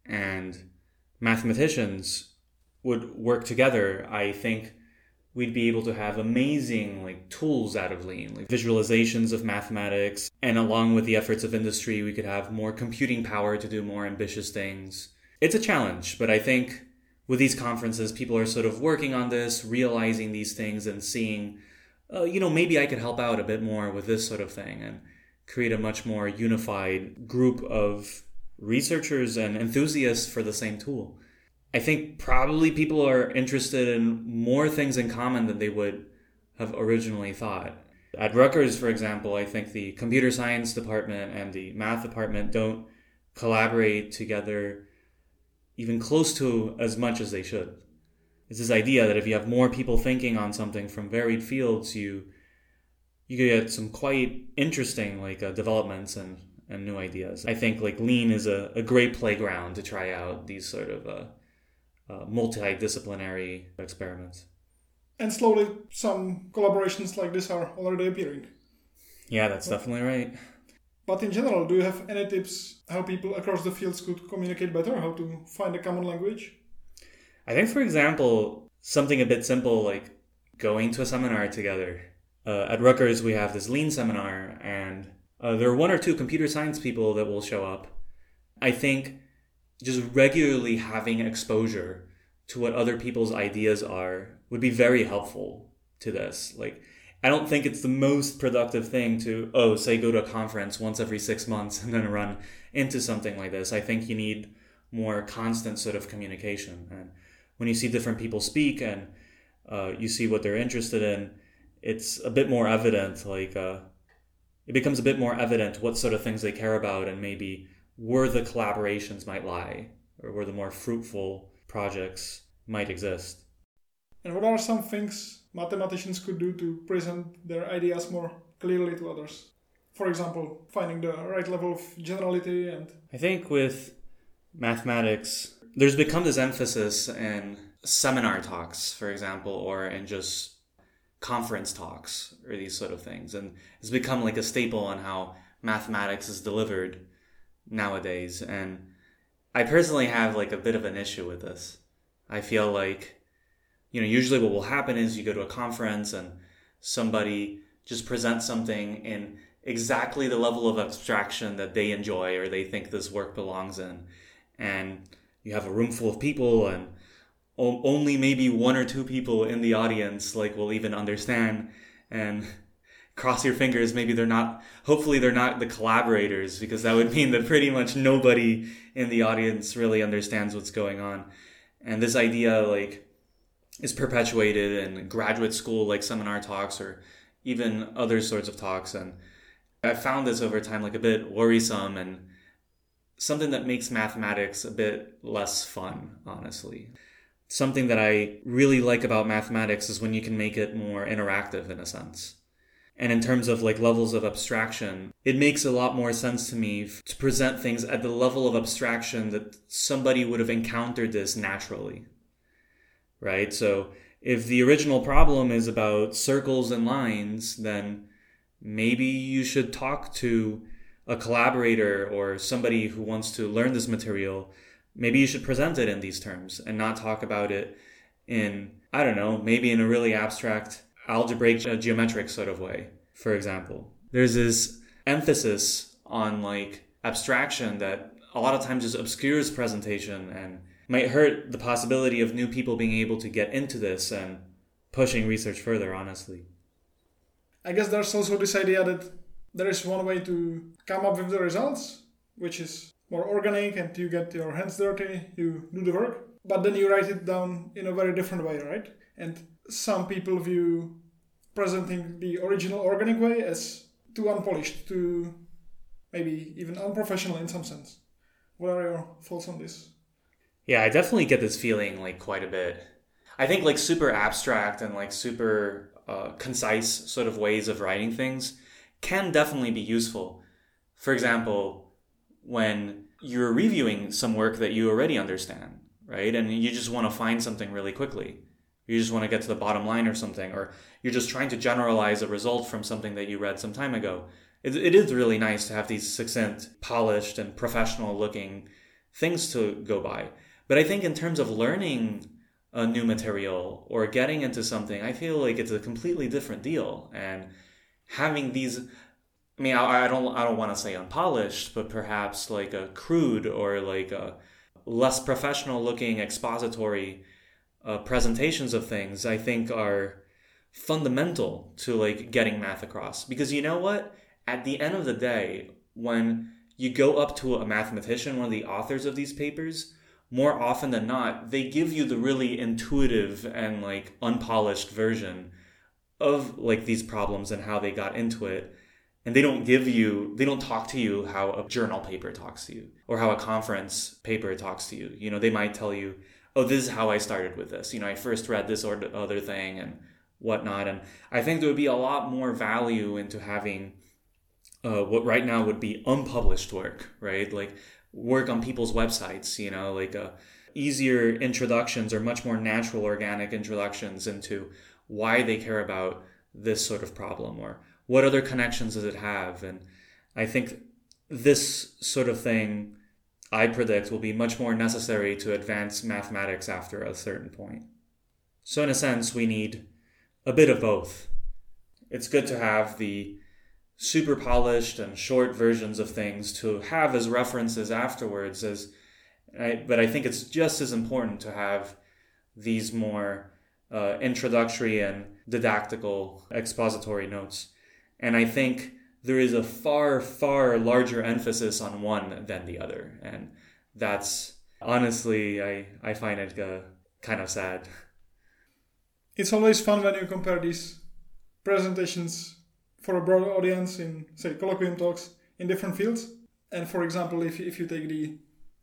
and mathematicians would work together. I think we'd be able to have amazing like tools out of lean like visualizations of mathematics and along with the efforts of industry we could have more computing power to do more ambitious things it's a challenge, but I think with these conferences, people are sort of working on this, realizing these things, and seeing, uh, you know, maybe I could help out a bit more with this sort of thing and create a much more unified group of researchers and enthusiasts for the same tool. I think probably people are interested in more things in common than they would have originally thought. At Rutgers, for example, I think the computer science department and the math department don't collaborate together even close to as much as they should. It's this idea that if you have more people thinking on something from varied fields, you you could get some quite interesting like uh, developments and and new ideas. I think like Lean is a, a great playground to try out these sort of uh, uh, multidisciplinary experiments. And slowly, some collaborations like this are already appearing. Yeah, that's definitely right. But in general, do you have any tips how people across the fields could communicate better, how to find a common language? I think, for example, something a bit simple like going to a seminar together. Uh, at Rutgers, we have this lean seminar, and uh, there are one or two computer science people that will show up. I think just regularly having exposure to what other people's ideas are would be very helpful to this. Like, I don't think it's the most productive thing to, oh, say go to a conference once every six months and then run into something like this. I think you need more constant sort of communication. And when you see different people speak and uh, you see what they're interested in, it's a bit more evident, like, uh, it becomes a bit more evident what sort of things they care about and maybe where the collaborations might lie or where the more fruitful projects might exist. And what are some things mathematicians could do to present their ideas more clearly to others? For example, finding the right level of generality and. I think with mathematics, there's become this emphasis in seminar talks, for example, or in just conference talks or these sort of things. And it's become like a staple on how mathematics is delivered nowadays. And I personally have like a bit of an issue with this. I feel like, you know, usually what will happen is you go to a conference and somebody just presents something in exactly the level of abstraction that they enjoy or they think this work belongs in. And you have a room full of people and only maybe one or two people in the audience like will even understand and cross your fingers. Maybe they're not hopefully they're not the collaborators because that would mean that pretty much nobody in the audience really understands what's going on. And this idea like is perpetuated in graduate school like seminar talks or even other sorts of talks. And i found this over time like a bit worrisome and something that makes mathematics a bit less fun honestly something that i really like about mathematics is when you can make it more interactive in a sense and in terms of like levels of abstraction, it makes a lot more sense to me to present things at the level of abstraction that somebody would have encountered this naturally. Right? So if the original problem is about circles and lines, then maybe you should talk to a collaborator or somebody who wants to learn this material. Maybe you should present it in these terms and not talk about it in, I don't know, maybe in a really abstract algebraic uh, geometric sort of way for example. There's this emphasis on like abstraction that a lot of times just obscures presentation and might hurt the possibility of new people being able to get into this and pushing research further honestly. I guess there's also this idea that there is one way to come up with the results which is more organic and you get your hands dirty you do the work but then you write it down in a very different way right and some people view presenting the original organic way as too unpolished, too maybe even unprofessional in some sense. What are your thoughts on this? Yeah, I definitely get this feeling like quite a bit. I think like super abstract and like super uh, concise sort of ways of writing things can definitely be useful. For example, when you're reviewing some work that you already understand, right? And you just want to find something really quickly you just want to get to the bottom line or something, or you're just trying to generalize a result from something that you read some time ago. It, it is really nice to have these succinct, polished, and professional looking things to go by. But I think in terms of learning a new material or getting into something, I feel like it's a completely different deal. And having these, I mean, I, I don't, I don't want to say unpolished, but perhaps like a crude or like a less professional looking expository uh, presentations of things I think are fundamental to like getting math across. Because you know what? At the end of the day when you go up to a mathematician one of the authors of these papers more often than not they give you the really intuitive and like unpolished version of like these problems and how they got into it and they don't give you they don't talk to you how a journal paper talks to you or how a conference paper talks to you you know they might tell you oh, this is how I started with this. You know, I first read this or other thing and whatnot. And I think there would be a lot more value into having uh, what right now would be unpublished work, right? Like work on people's websites, you know, like uh, easier introductions or much more natural, organic introductions into why they care about this sort of problem or what other connections does it have. And I think this sort of thing I predict will be much more necessary to advance mathematics after a certain point. So, in a sense, we need a bit of both. It's good to have the super polished and short versions of things to have as references afterwards as I, but I think it's just as important to have these more uh, introductory and didactical expository notes. And I think there is a far, far larger emphasis on one than the other. And that's honestly, I, I find it uh, kind of sad. It's always fun when you compare these presentations for a broad audience in, say, colloquium talks in different fields. And for example, if, if you take the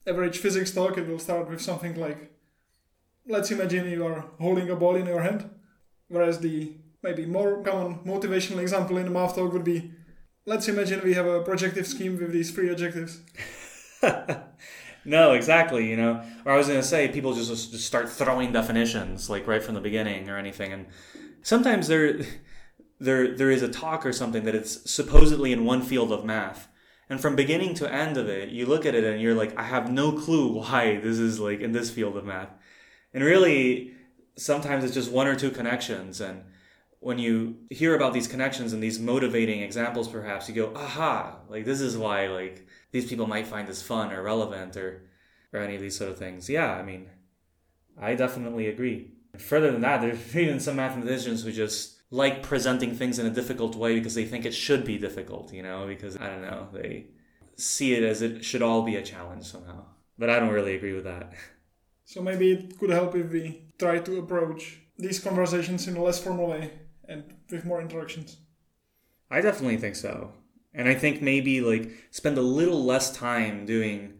average physics talk, it will start with something like let's imagine you are holding a ball in your hand, whereas the maybe more common motivational example in the math talk would be let's imagine we have a projective scheme with these three adjectives. no, exactly. You know, or I was going to say people just just start throwing definitions like right from the beginning or anything, and sometimes there there there is a talk or something that it's supposedly in one field of math. And from beginning to end of it, you look at it and you're like, I have no clue why this is like in this field of math. And really, sometimes it's just one or two connections. And when you hear about these connections and these motivating examples, perhaps you go, aha, like this is why like these people might find this fun or relevant or, or any of these sort of things. Yeah, I mean, I definitely agree. Further than that, there's even some mathematicians who just like presenting things in a difficult way because they think it should be difficult, you know, because I don't know, they see it as it should all be a challenge somehow. But I don't really agree with that. So maybe it could help if we try to approach these conversations in a less formal way and with more interactions. I definitely think so. And I think maybe like spend a little less time doing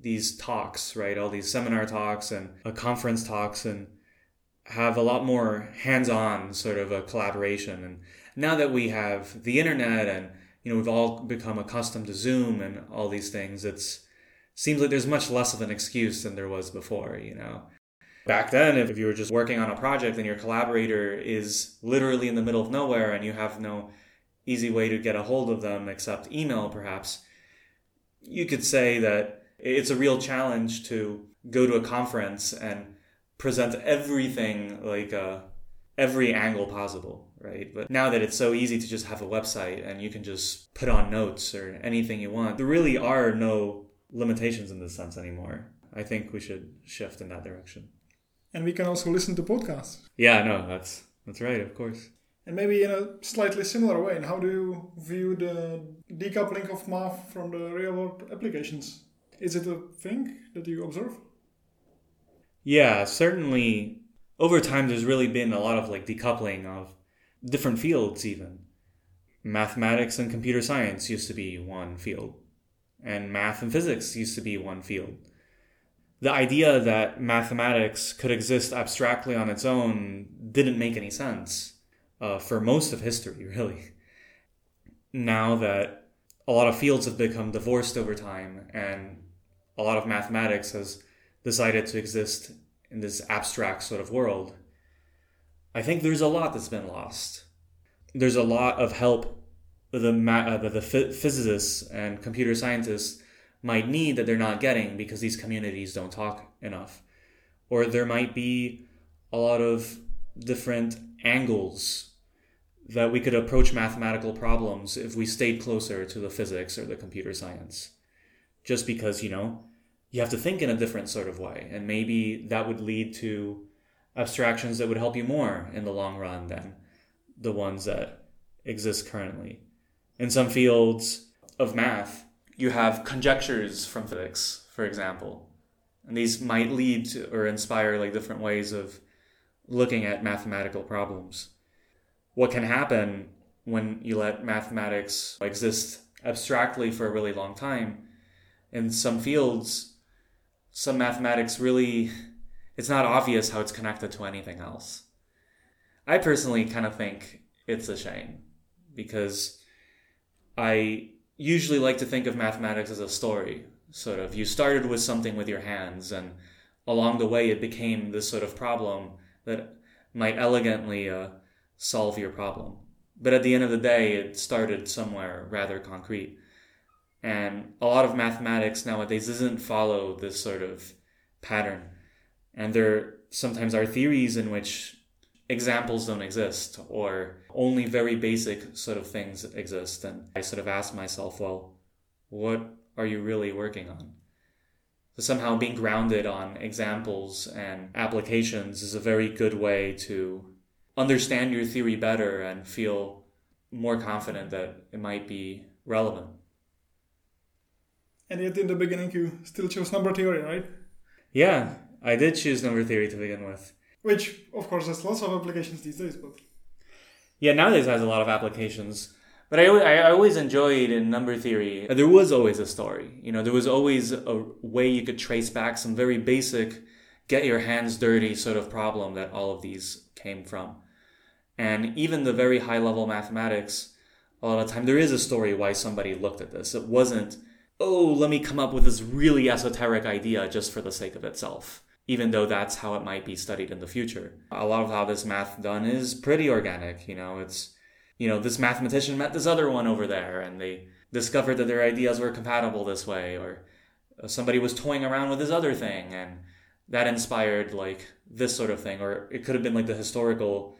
these talks, right? All these seminar talks and uh, conference talks and have a lot more hands-on sort of a collaboration. And now that we have the internet and you know we've all become accustomed to Zoom and all these things, it's seems like there's much less of an excuse than there was before, you know. Back then, if you were just working on a project and your collaborator is literally in the middle of nowhere and you have no easy way to get a hold of them except email, perhaps, you could say that it's a real challenge to go to a conference and present everything like uh, every angle possible, right? But now that it's so easy to just have a website and you can just put on notes or anything you want, there really are no limitations in this sense anymore. I think we should shift in that direction. And we can also listen to podcasts. Yeah, no, that's that's right, of course. And maybe in a slightly similar way, and how do you view the decoupling of math from the real world applications? Is it a thing that you observe? Yeah, certainly over time there's really been a lot of like decoupling of different fields even. Mathematics and computer science used to be one field and math and physics used to be one field. The idea that mathematics could exist abstractly on its own didn't make any sense uh, for most of history, really. Now that a lot of fields have become divorced over time and a lot of mathematics has decided to exist in this abstract sort of world, I think there's a lot that's been lost. There's a lot of help the uh, the, the physicists and computer scientists might need that they're not getting because these communities don't talk enough, or there might be a lot of different angles that we could approach mathematical problems if we stayed closer to the physics or the computer science. Just because, you know, you have to think in a different sort of way. And maybe that would lead to abstractions that would help you more in the long run than the ones that exist currently in some fields of math, you have conjectures from physics, for example. And these might lead to or inspire like different ways of looking at mathematical problems. What can happen when you let mathematics exist abstractly for a really long time? In some fields, some mathematics really, it's not obvious how it's connected to anything else. I personally kind of think it's a shame because I usually like to think of mathematics as a story. Sort of, you started with something with your hands, and along the way, it became this sort of problem that might elegantly uh, solve your problem. But at the end of the day, it started somewhere rather concrete. And a lot of mathematics nowadays doesn't follow this sort of pattern. And there sometimes are theories in which examples don't exist or only very basic sort of things exist. And I sort of ask myself, well, what are you really working on? So somehow being grounded on examples and applications is a very good way to understand your theory better and feel more confident that it might be relevant. And yet, in the beginning, you still chose number theory, right? Yeah, I did choose number theory to begin with. Which, of course, has lots of applications these days, but. Yeah, nowadays has a lot of applications. But I, I always enjoyed in number theory, uh, there was always a story. You know, there was always a way you could trace back some very basic, get your hands dirty sort of problem that all of these came from. And even the very high level mathematics, a lot of the time there is a story why somebody looked at this. It wasn't, oh, let me come up with this really esoteric idea just for the sake of itself. Even though that's how it might be studied in the future. A lot of how this math done is pretty organic, you know, it's you know, this mathematician met this other one over there and they discovered that their ideas were compatible this way, or somebody was toying around with this other thing and that inspired like this sort of thing, or it could have been like the historical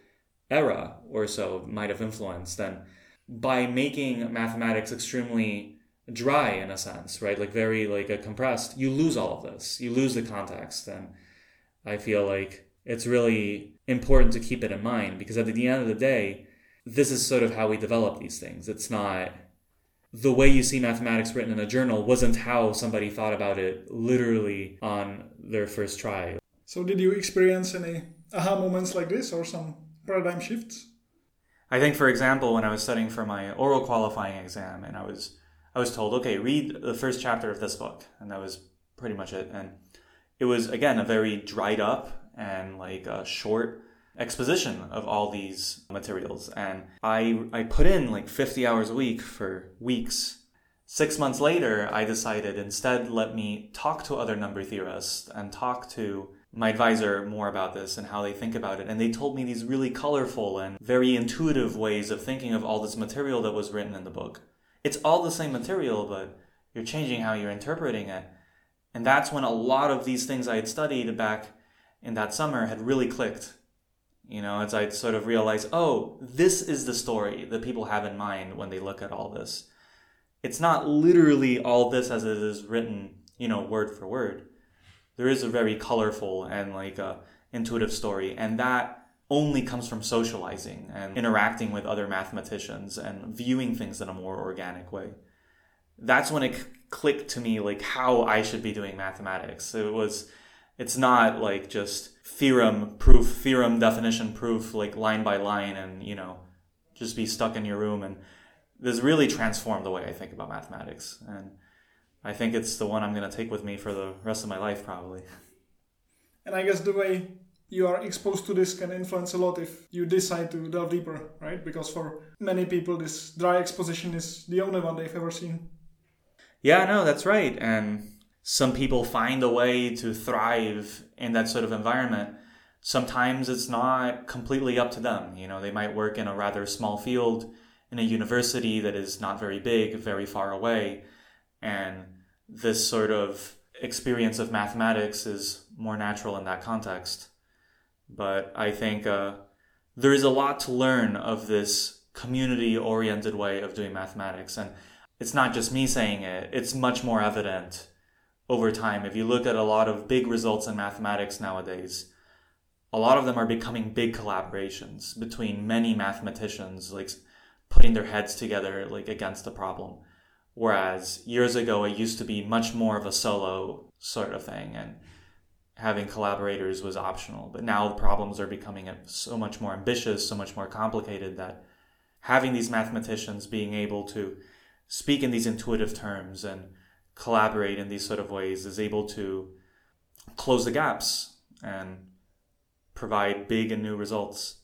era or so might have influenced. And by making mathematics extremely dry in a sense, right? Like very like a compressed, you lose all of this. You lose the context. And I feel like it's really important to keep it in mind because at the end of the day, this is sort of how we develop these things. It's not the way you see mathematics written in a journal wasn't how somebody thought about it literally on their first try. So, did you experience any aha moments like this or some paradigm shifts? I think, for example, when I was studying for my oral qualifying exam, and I was I was told, okay, read the first chapter of this book, and that was pretty much it. And it was again a very dried up and like a short exposition of all these materials. And I, I put in like 50 hours a week for weeks. Six months later, I decided instead let me talk to other number theorists and talk to my advisor more about this and how they think about it. And they told me these really colorful and very intuitive ways of thinking of all this material that was written in the book. It's all the same material, but you're changing how you're interpreting it. And that's when a lot of these things I had studied back in that summer had really clicked you know, as I sort of realized, oh, this is the story that people have in mind when they look at all this. It's not literally all this as it is written, you know, word for word. There is a very colorful and like a intuitive story, and that only comes from socializing and interacting with other mathematicians and viewing things in a more organic way. That's when it clicked to me like how I should be doing mathematics. It was it's not like just theorem proof, theorem definition proof, like line by line, and you know, just be stuck in your room. And this really transformed the way I think about mathematics, and I think it's the one I'm going to take with me for the rest of my life, probably. And I guess the way you are exposed to this can influence a lot if you decide to delve deeper, right? Because for many people, this dry exposition is the only one they've ever seen. Yeah, no, that's right, and some people find a way to thrive in that sort of environment. Sometimes it's not completely up to them. You know, they might work in a rather small field in a university that is not very big, very far away. And this sort of experience of mathematics is more natural in that context. But I think uh, there is a lot to learn of this community oriented way of doing mathematics. And it's not just me saying it, it's much more evident over time. If you look at a lot of big results in mathematics nowadays, a lot of them are becoming big collaborations between many mathematicians, like putting their heads together, like against a problem. Whereas years ago, it used to be much more of a solo sort of thing, and having collaborators was optional. But now the problems are becoming so much more ambitious, so much more complicated that having these mathematicians being able to speak in these intuitive terms and collaborate in these sort of ways is able to close the gaps and provide big and new results.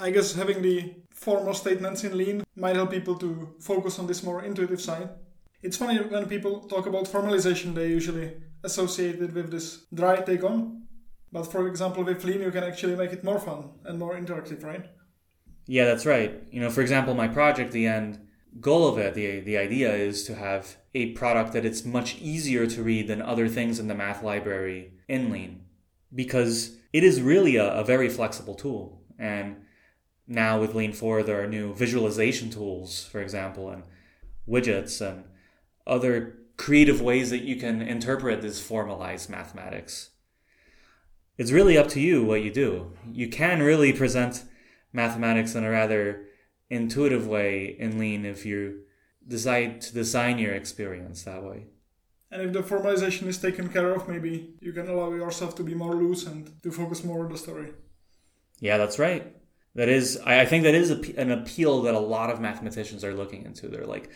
I guess having the formal statements in Lean might help people to focus on this more intuitive side. It's funny when people talk about formalization, they usually associate it with this dry take on. But for example, with Lean, you can actually make it more fun and more interactive, right? Yeah, that's right. You know, for example, my project, the end goal of it, the, the idea is to have a product that it's much easier to read than other things in the math library in Lean because it is really a, a very flexible tool. And now with Lean 4, there are new visualization tools, for example, and widgets and other creative ways that you can interpret this formalized mathematics. it's really up to you what you do. You can really present mathematics in a rather intuitive way in Lean if you decide to design your experience that way. And if the formalization is taken care of, maybe you can allow yourself to be more loose and to focus more on the story. Yeah, that's right. That is, I think that is an appeal that a lot of mathematicians are looking into. They're like,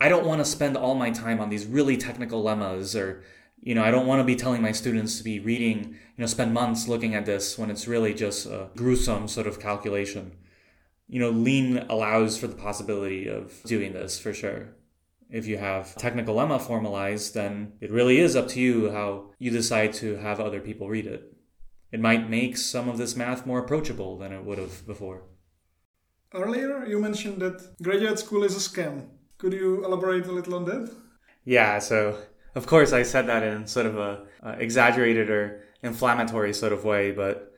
I don't want to spend all my time on these really technical lemmas or you know, I don't want to be telling my students to be reading, you know, spend months looking at this when it's really just a gruesome sort of calculation. You know, lean allows for the possibility of doing this for sure. If you have technical lemma formalized, then it really is up to you how you decide to have other people read it. It might make some of this math more approachable than it would have before. Earlier, you mentioned that graduate school is a scam. Could you elaborate a little on that? Yeah, so of course I said that in sort of a exaggerated or inflammatory sort of way, but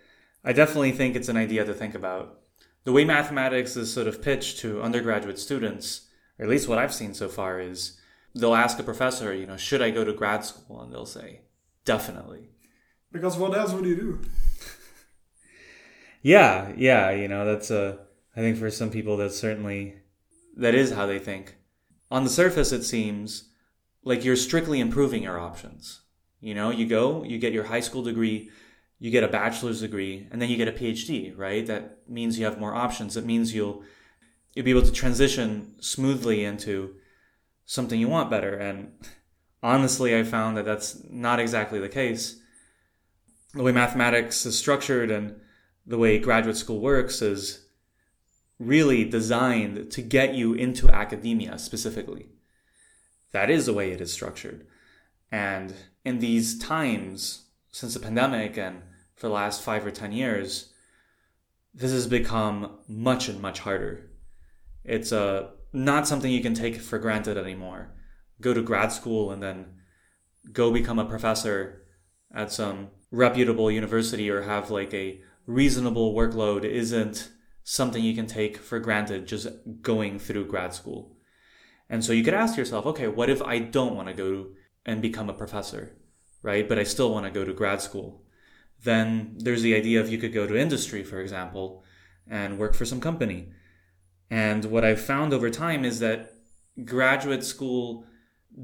I definitely think it's an idea to think about. The way mathematics is sort of pitched to undergraduate students, or at least what I've seen so far, is they'll ask a professor, you know, should I go to grad school? And they'll say, definitely. Because what else would you do? yeah, yeah, you know, that's a, I think for some people that's certainly, that is how they think. On the surface, it seems like you're strictly improving your options. You know, you go, you get your high school degree, you get a bachelor's degree, and then you get a PhD, right? That means you have more options. It means you'll you'll be able to transition smoothly into something you want better. And honestly, I found that that's not exactly the case. The way mathematics is structured and the way graduate school works is really designed to get you into academia specifically. That is the way it is structured. And in these times, since the pandemic and for the last five or 10 years, this has become much and much harder. It's uh, not something you can take for granted anymore. Go to grad school and then go become a professor at some reputable university or have like a reasonable workload isn't something you can take for granted just going through grad school. And so you could ask yourself, okay, what if I don't want to go and become a professor, right? But I still want to go to grad school. Then there's the idea of you could go to industry, for example, and work for some company. And what I've found over time is that graduate school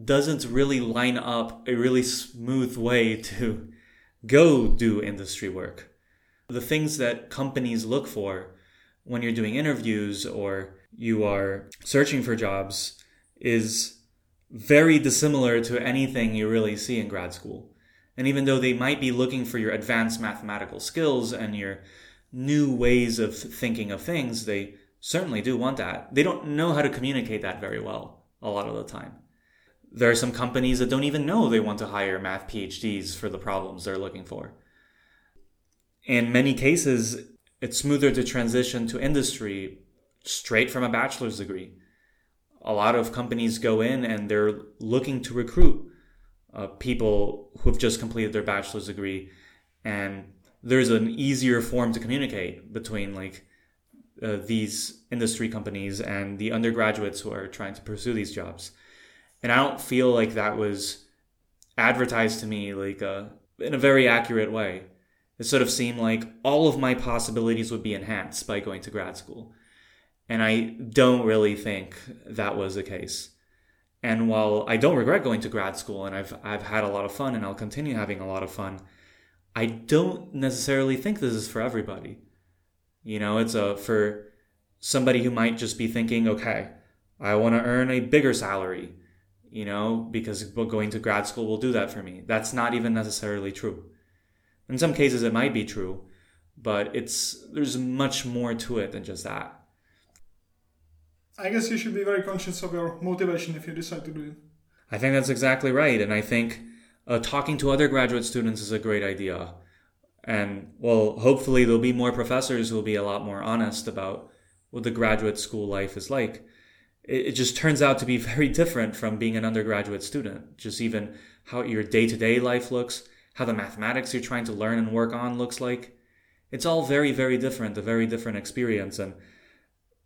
doesn't really line up a really smooth way to go do industry work. The things that companies look for when you're doing interviews or you are searching for jobs is very dissimilar to anything you really see in grad school. And even though they might be looking for your advanced mathematical skills and your new ways of thinking of things, they certainly do want that. They don't know how to communicate that very well a lot of the time. There are some companies that don't even know they want to hire math PhDs for the problems they're looking for. In many cases, it's smoother to transition to industry straight from a bachelor's degree. A lot of companies go in and they're looking to recruit uh, people who have just completed their bachelor's degree. And there's an easier form to communicate between like uh, these industry companies and the undergraduates who are trying to pursue these jobs. And i don't feel like that was advertised to me like uh, in a very accurate way it sort of seemed like all of my possibilities would be enhanced by going to grad school and I don't really think that was the case. And while I don't regret going to grad school and I've, I've had a lot of fun and I'll continue having a lot of fun, I don't necessarily think this is for everybody. You know, it's a, for somebody who might just be thinking, okay, I want to earn a bigger salary, you know, because going to grad school will do that for me. That's not even necessarily true. In some cases, it might be true, but it's, there's much more to it than just that. I guess you should be very conscious of your motivation if you decide to do it. I think that's exactly right. And I think uh, talking to other graduate students is a great idea. And well, hopefully there'll be more professors who will be a lot more honest about what the graduate school life is like. It, it just turns out to be very different from being an undergraduate student. Just even how your day to day life looks, how the mathematics you're trying to learn and work on looks like. It's all very, very different, a very different experience. And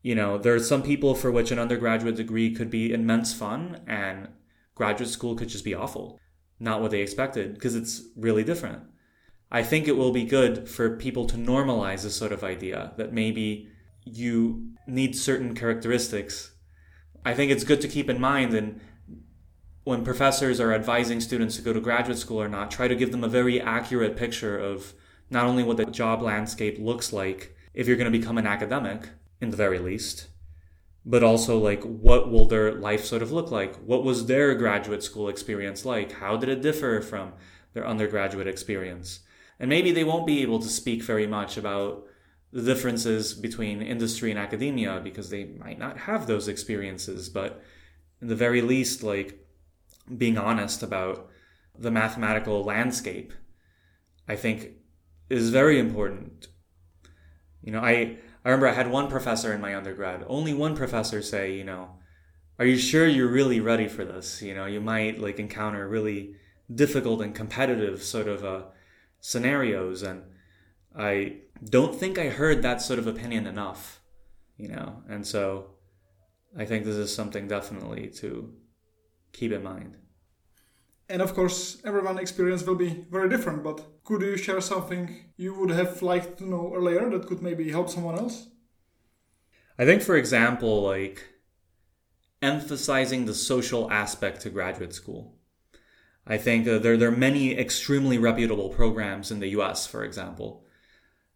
you know, there are some people for which an undergraduate degree could be immense fun and graduate school could just be awful. Not what they expected because it's really different. I think it will be good for people to normalize this sort of idea that maybe you need certain characteristics. I think it's good to keep in mind and when professors are advising students to go to graduate school or not, try to give them a very accurate picture of not only what the job landscape looks like if you're going to become an academic, in the very least, but also like what will their life sort of look like? What was their graduate school experience like? How did it differ from their undergraduate experience? And maybe they won't be able to speak very much about the differences between industry and academia because they might not have those experiences, but in the very least, like being honest about the mathematical landscape, I think is very important. You know, I, I remember I had one professor in my undergrad, only one professor say, you know, are you sure you're really ready for this? You know, you might like encounter really difficult and competitive sort of uh, scenarios. And I don't think I heard that sort of opinion enough, you know, and so I think this is something definitely to keep in mind. And of course, everyone's experience will be very different, but could you share something you would have liked to know earlier that could maybe help someone else? I think, for example, like emphasizing the social aspect to graduate school. I think uh, there, there are many extremely reputable programs in the US, for example.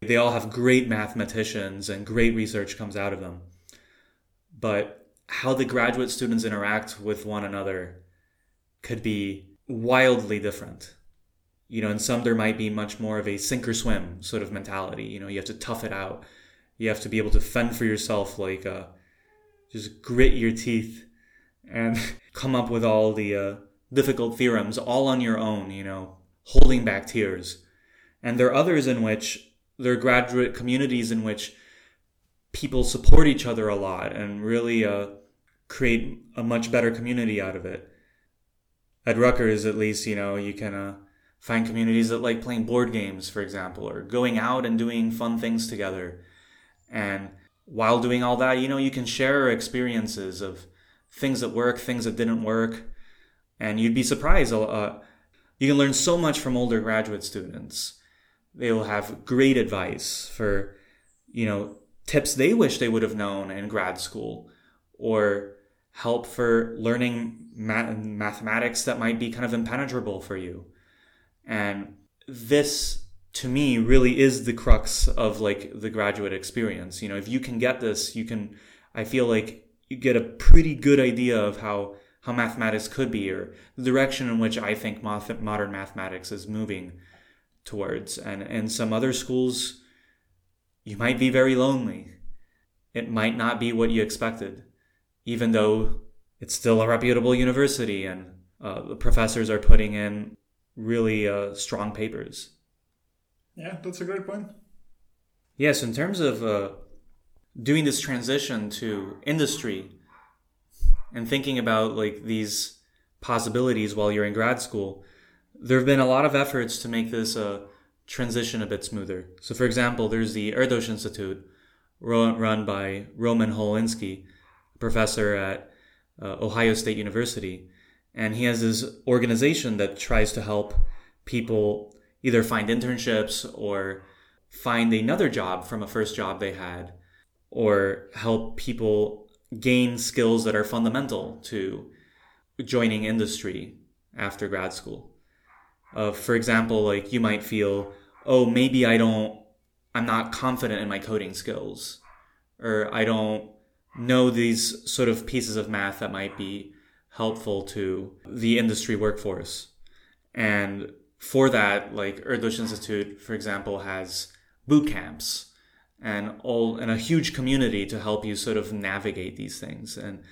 They all have great mathematicians and great research comes out of them. But how the graduate students interact with one another could be wildly different. You know, in some there might be much more of a sink or swim sort of mentality. You know, you have to tough it out. You have to be able to fend for yourself, like uh, just grit your teeth and come up with all the uh, difficult theorems all on your own. You know, holding back tears. And there are others in which there are graduate communities in which people support each other a lot and really uh, create a much better community out of it at Rutgers, at least, you know, you can uh, find communities that like playing board games, for example, or going out and doing fun things together. And while doing all that, you know, you can share experiences of things that work, things that didn't work. And you'd be surprised. Uh, you can learn so much from older graduate students. They will have great advice for, you know, tips they wish they would have known in grad school or help for learning mathematics that might be kind of impenetrable for you. And this to me really is the crux of like the graduate experience. You know, if you can get this, you can I feel like you get a pretty good idea of how how mathematics could be or the direction in which I think modern mathematics is moving towards. And in some other schools, you might be very lonely. It might not be what you expected even though it's still a reputable university and uh, the professors are putting in really uh, strong papers. Yeah, that's a great point. Yes, in terms of uh, doing this transition to industry and thinking about like these possibilities while you're in grad school, there have been a lot of efforts to make this uh, transition a bit smoother. So, for example, there's the Erdős Institute run by Roman Holowinsky, professor at uh, Ohio State University. And he has this organization that tries to help people either find internships or find another job from a first job they had, or help people gain skills that are fundamental to joining industry after grad school. Uh, for example, like you might feel, oh, maybe I don't, I'm not confident in my coding skills, or I don't know these sort of pieces of math that might be helpful to the industry workforce. And for that, like Erdős Institute, for example, has boot camps and all and a huge community to help you sort of navigate these things. And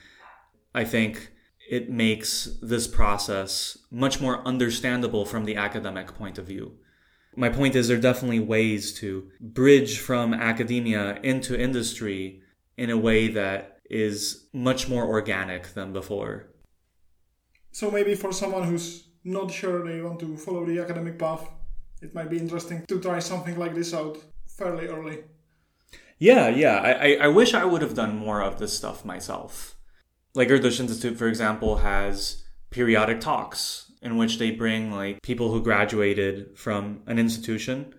I think it makes this process much more understandable from the academic point of view. My point is there are definitely ways to bridge from academia into industry in a way that is much more organic than before. So maybe for someone who's not sure they want to follow the academic path, it might be interesting to try something like this out fairly early. Yeah, yeah. I, I wish I would have done more of this stuff myself. Like Erdős Institute, for example, has periodic talks in which they bring like people who graduated from an institution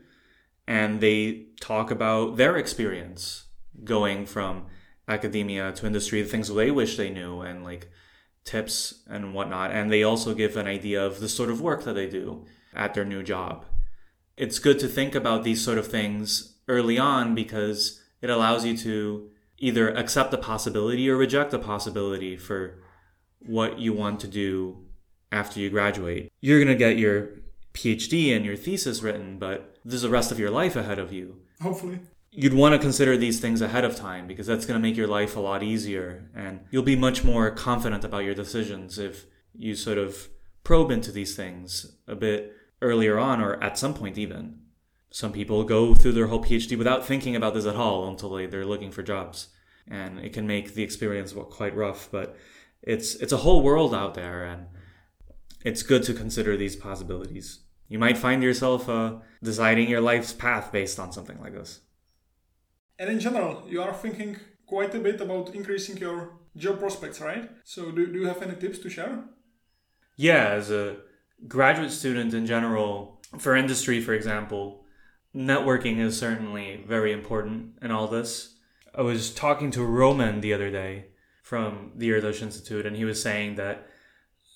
and they talk about their experience going from academia to industry, the things they wish they knew, and like tips and whatnot. And they also give an idea of the sort of work that they do at their new job. It's good to think about these sort of things early on because it allows you to either accept the possibility or reject the possibility for what you want to do after you graduate. You're going to get your PhD and your thesis written, but there's the rest of your life ahead of you. Hopefully. You'd want to consider these things ahead of time because that's going to make your life a lot easier and you'll be much more confident about your decisions if you sort of probe into these things a bit earlier on or at some point even. Some people go through their whole PhD without thinking about this at all until they, they're looking for jobs. And it can make the experience quite rough, but it's it's a whole world out there and it's good to consider these possibilities. You might find yourself uh, deciding your life's path based on something like this. And in general, you are thinking quite a bit about increasing your job prospects, right? So, do, do you have any tips to share? Yeah, as a graduate student in general, for industry, for example, networking is certainly very important in all this. I was talking to Roman the other day from the Erdős Institute, and he was saying that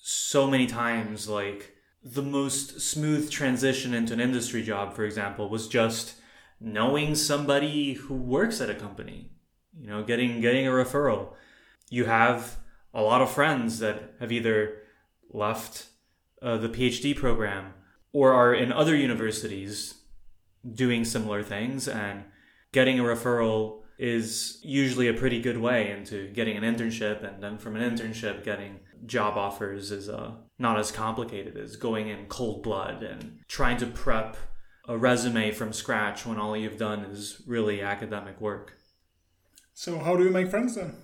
so many times, like, the most smooth transition into an industry job, for example, was just knowing somebody who works at a company, you know, getting getting a referral. You have a lot of friends that have either left uh, the PhD program or are in other universities doing similar things and getting a referral is usually a pretty good way into getting an internship and then from an internship getting job offers is uh, not as complicated as going in cold blood and trying to prep a resume from scratch when all you've done is really academic work. So how do you make friends then?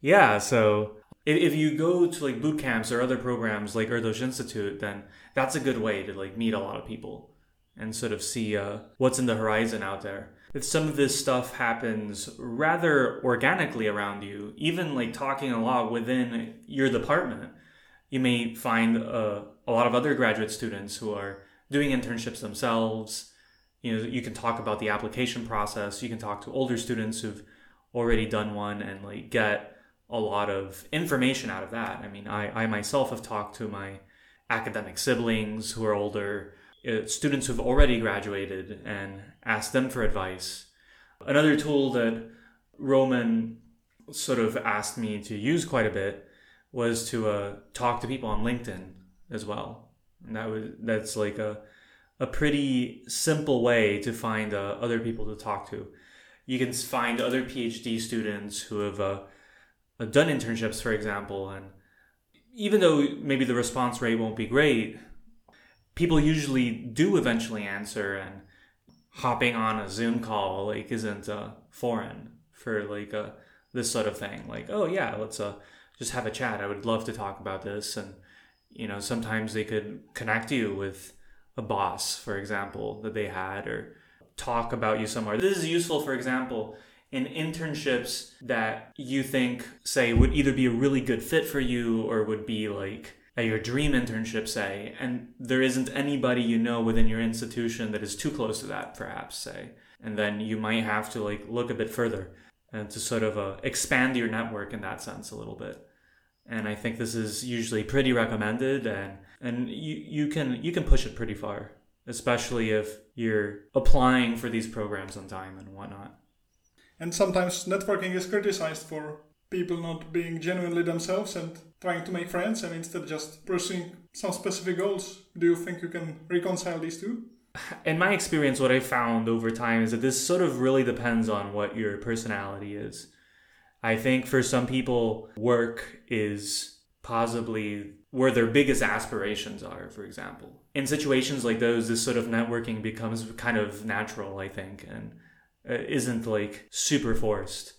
Yeah, so if, if you go to like boot camps or other programs like Erdős Institute, then that's a good way to like meet a lot of people and sort of see uh, what's in the horizon out there. If some of this stuff happens rather organically around you, even like talking a lot within your department, you may find uh, a lot of other graduate students who are doing internships themselves. You know, you can talk about the application process. You can talk to older students who've already done one and like get a lot of information out of that. I mean, I, I myself have talked to my academic siblings who are older, uh, students who've already graduated, and asked them for advice. Another tool that Roman sort of asked me to use quite a bit was to uh, talk to people on LinkedIn as well. And that was that's like a a pretty simple way to find uh, other people to talk to. You can find other PhD students who have uh, done internships, for example, and even though maybe the response rate won't be great, people usually do eventually answer, and hopping on a Zoom call like isn't uh, foreign for like uh, this sort of thing. Like, oh yeah, let's uh, just have a chat. I would love to talk about this, and you know, sometimes they could connect you with a boss, for example, that they had, or talk about you somewhere. This is useful, for example, in internships that you think, say, would either be a really good fit for you or would be like your dream internship, say, and there isn't anybody you know within your institution that is too close to that, perhaps, say. And then you might have to like look a bit further and to sort of uh, expand your network in that sense a little bit and I think this is usually pretty recommended and and you, you can you can push it pretty far, especially if you're applying for these programs on time and whatnot. And sometimes networking is criticized for people not being genuinely themselves and trying to make friends and instead just pursuing some specific goals. Do you think you can reconcile these two? In my experience, what I found over time is that this sort of really depends on what your personality is. I think for some people, work is possibly where their biggest aspirations are, for example. In situations like those, this sort of networking becomes kind of natural, I think, and uh, isn't like super forced.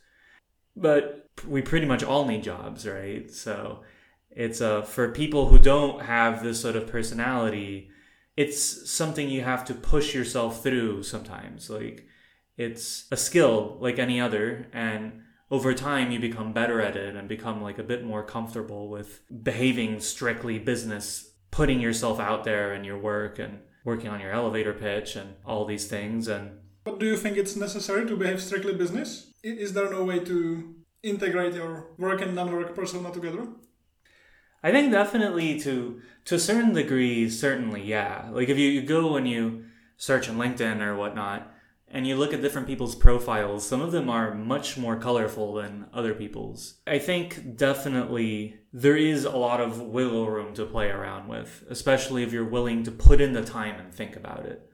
But we pretty much all need jobs, right? So it's uh, for people who don't have this sort of personality, it's something you have to push yourself through sometimes. Like it's a skill like any other, and over time you become better at it and become like a bit more comfortable with behaving strictly business putting yourself out there in your work and working on your elevator pitch and all these things. And but do you think it's necessary to behave strictly business? Is there no way to integrate your work and non-work persona together? I think definitely to to a certain degree certainly yeah. Like if you, you go and you search on linkedin or whatnot and you look at different people's profiles, some of them are much more colorful than other people's. I think definitely there is a lot of wiggle room to play around with, especially if you're willing to put in the time and think about it.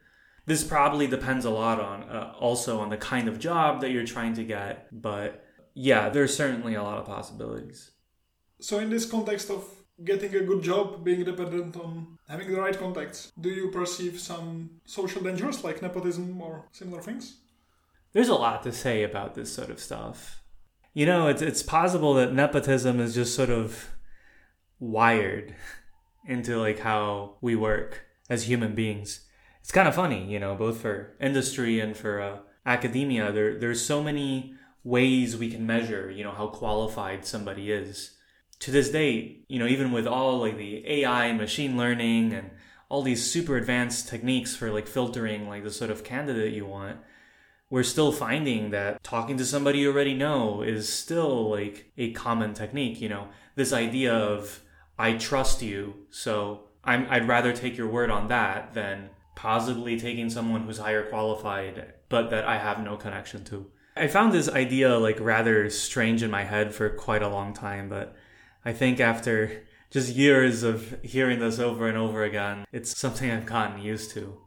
This probably depends a lot on uh, also on the kind of job that you're trying to get, but yeah, there's certainly a lot of possibilities. So in this context of getting a good job, being dependent on having the right contacts. Do you perceive some social dangers like nepotism or similar things? There's a lot to say about this sort of stuff. You know, it's it's possible that nepotism is just sort of wired into like how we work as human beings. It's kind of funny, you know, both for industry and for uh, academia. There there's so many ways we can measure, you know, how qualified somebody is to this day, you know, even with all like the AI and machine learning and all these super advanced techniques for like filtering like the sort of candidate you want, we're still finding that talking to somebody you already know is still like a common technique, you know. This idea of I trust you, so I'm, I'd rather take your word on that than possibly taking someone who's higher qualified but that I have no connection to. I found this idea like rather strange in my head for quite a long time, but I think after just years of hearing this over and over again, it's something I've gotten used to.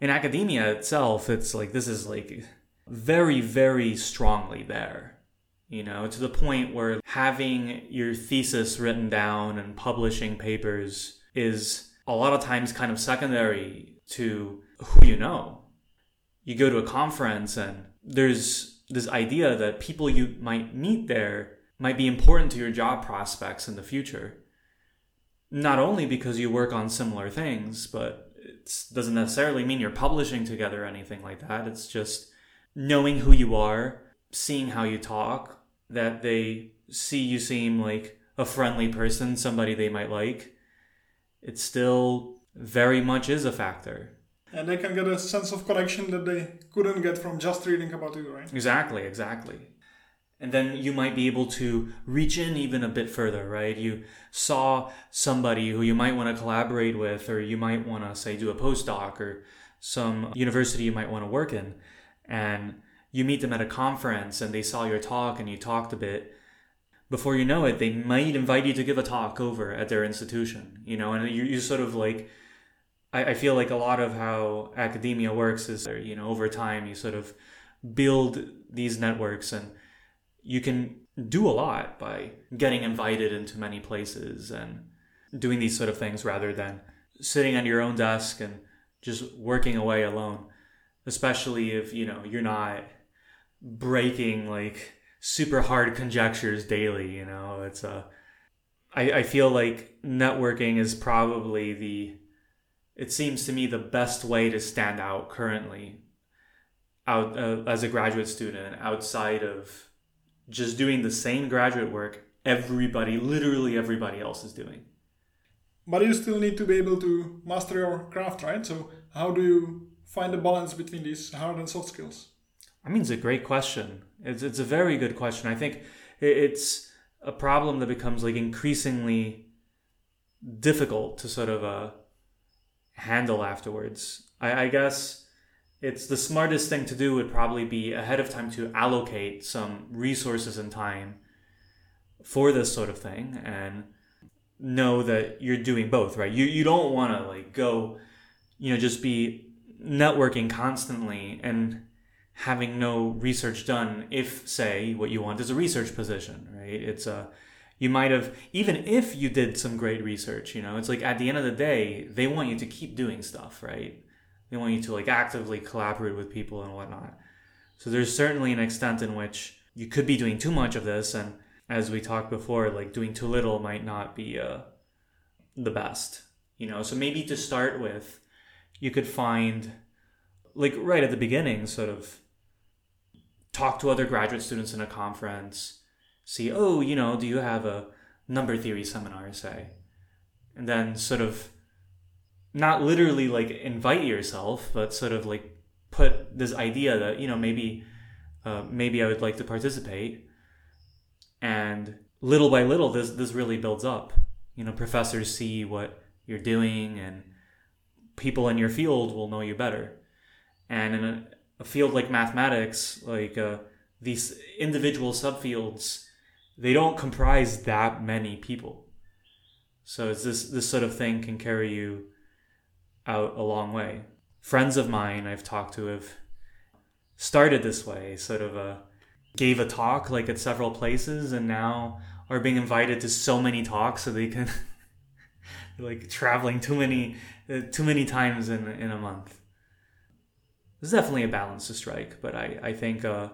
In academia itself, it's like this is like very, very strongly there. You know, to the point where having your thesis written down and publishing papers is a lot of times kind of secondary to who you know. You go to a conference and there's this idea that people you might meet there might be important to your job prospects in the future. Not only because you work on similar things, but it doesn't necessarily mean you're publishing together or anything like that. It's just knowing who you are, seeing how you talk, that they see you seem like a friendly person, somebody they might like. It still very much is a factor. And they can get a sense of connection that they couldn't get from just reading about you, right? Exactly, exactly and then you might be able to reach in even a bit further, right? You saw somebody who you might want to collaborate with, or you might want to say do a postdoc or some university you might want to work in, and you meet them at a conference and they saw your talk and you talked a bit. Before you know it, they might invite you to give a talk over at their institution, you know, and you, you sort of like, I, I feel like a lot of how academia works is, you know, over time you sort of build these networks and you can do a lot by getting invited into many places and doing these sort of things rather than sitting at your own desk and just working away alone especially if you know you're not breaking like super hard conjectures daily you know? It's a I, I feel like networking is probably the it seems to me the best way to stand out currently out uh, as a graduate student outside of just doing the same graduate work everybody, literally everybody else is doing. But you still need to be able to master your craft, right? So, how do you find the balance between these hard and soft skills? I mean, it's a great question. It's, it's a very good question. I think it's a problem that becomes like increasingly difficult to sort of uh, handle afterwards. I, I guess it's the smartest thing to do would probably be ahead of time to allocate some resources and time for this sort of thing and know that you're doing both right? You you don't want to like go you know just be networking constantly and having no research done if say what you want is a research position right? It's a you might have even if you did some great research you know it's like at the end of the day they want you to keep doing stuff right they want you to like actively collaborate with people and whatnot. So there's certainly an extent in which you could be doing too much of this, and as we talked before, like doing too little might not be uh, the best. You know, so maybe to start with, you could find like right at the beginning, sort of talk to other graduate students in a conference, see, oh, you know, do you have a number theory seminar, say, and then sort of not literally like invite yourself, but sort of like put this idea that you know maybe uh, maybe I would like to participate, and little by little this this really builds up. You know, professors see what you're doing, and people in your field will know you better. And in a, a field like mathematics, like uh, these individual subfields, they don't comprise that many people. So it's this this sort of thing can carry you out a long way. Friends of mine I've talked to have started this way, sort of a uh, gave a talk like at several places, and now are being invited to so many talks so they can like traveling too many uh, too many times in in a month. There's definitely a balance to strike, but I I think uh,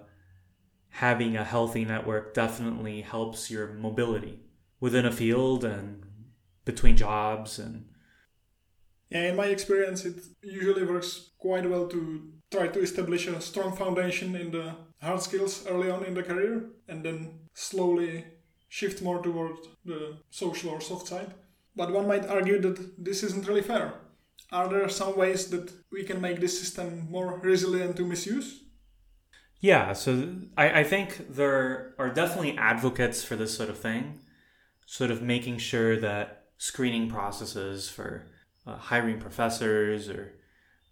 having a healthy network definitely helps your mobility within a field and between jobs and yeah, in my experience, it usually works quite well to try to establish a strong foundation in the hard skills early on in the career and then slowly shift more toward the social or soft side. But one might argue that this isn't really fair. Are there some ways that we can make this system more resilient to misuse? Yeah, so I, I think there are definitely advocates for this sort of thing, sort of making sure that screening processes for uh, hiring professors or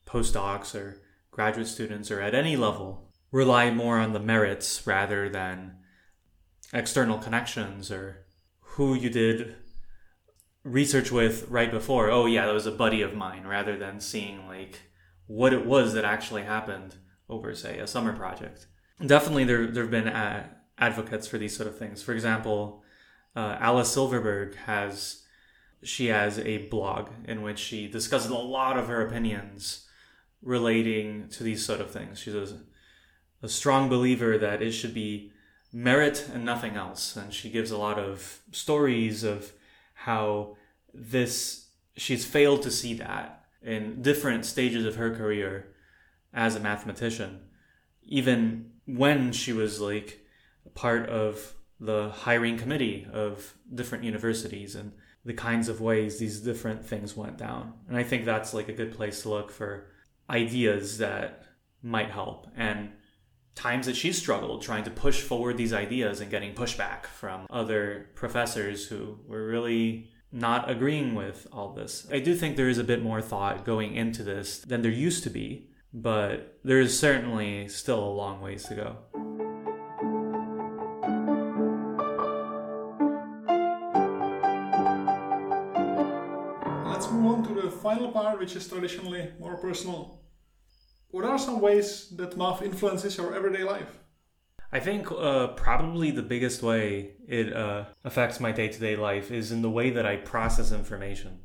postdocs or graduate students or at any level rely more on the merits rather than external connections or who you did research with right before. Oh, yeah, that was a buddy of mine, rather than seeing like what it was that actually happened over, say, a summer project. Definitely, there there have been uh, advocates for these sort of things. For example, uh, Alice Silverberg has she has a blog in which she discusses a lot of her opinions relating to these sort of things. She's a, a strong believer that it should be merit and nothing else. And she gives a lot of stories of how this, she's failed to see that in different stages of her career as a mathematician. Even when she was like part of the hiring committee of different universities and the kinds of ways these different things went down. And I think that's like a good place to look for ideas that might help and times that she struggled trying to push forward these ideas and getting pushback from other professors who were really not agreeing with all this. I do think there is a bit more thought going into this than there used to be, but there is certainly still a long ways to go. Final part, which is traditionally more personal. What are some ways that math influences your everyday life? I think uh, probably the biggest way it uh, affects my day to day life is in the way that I process information.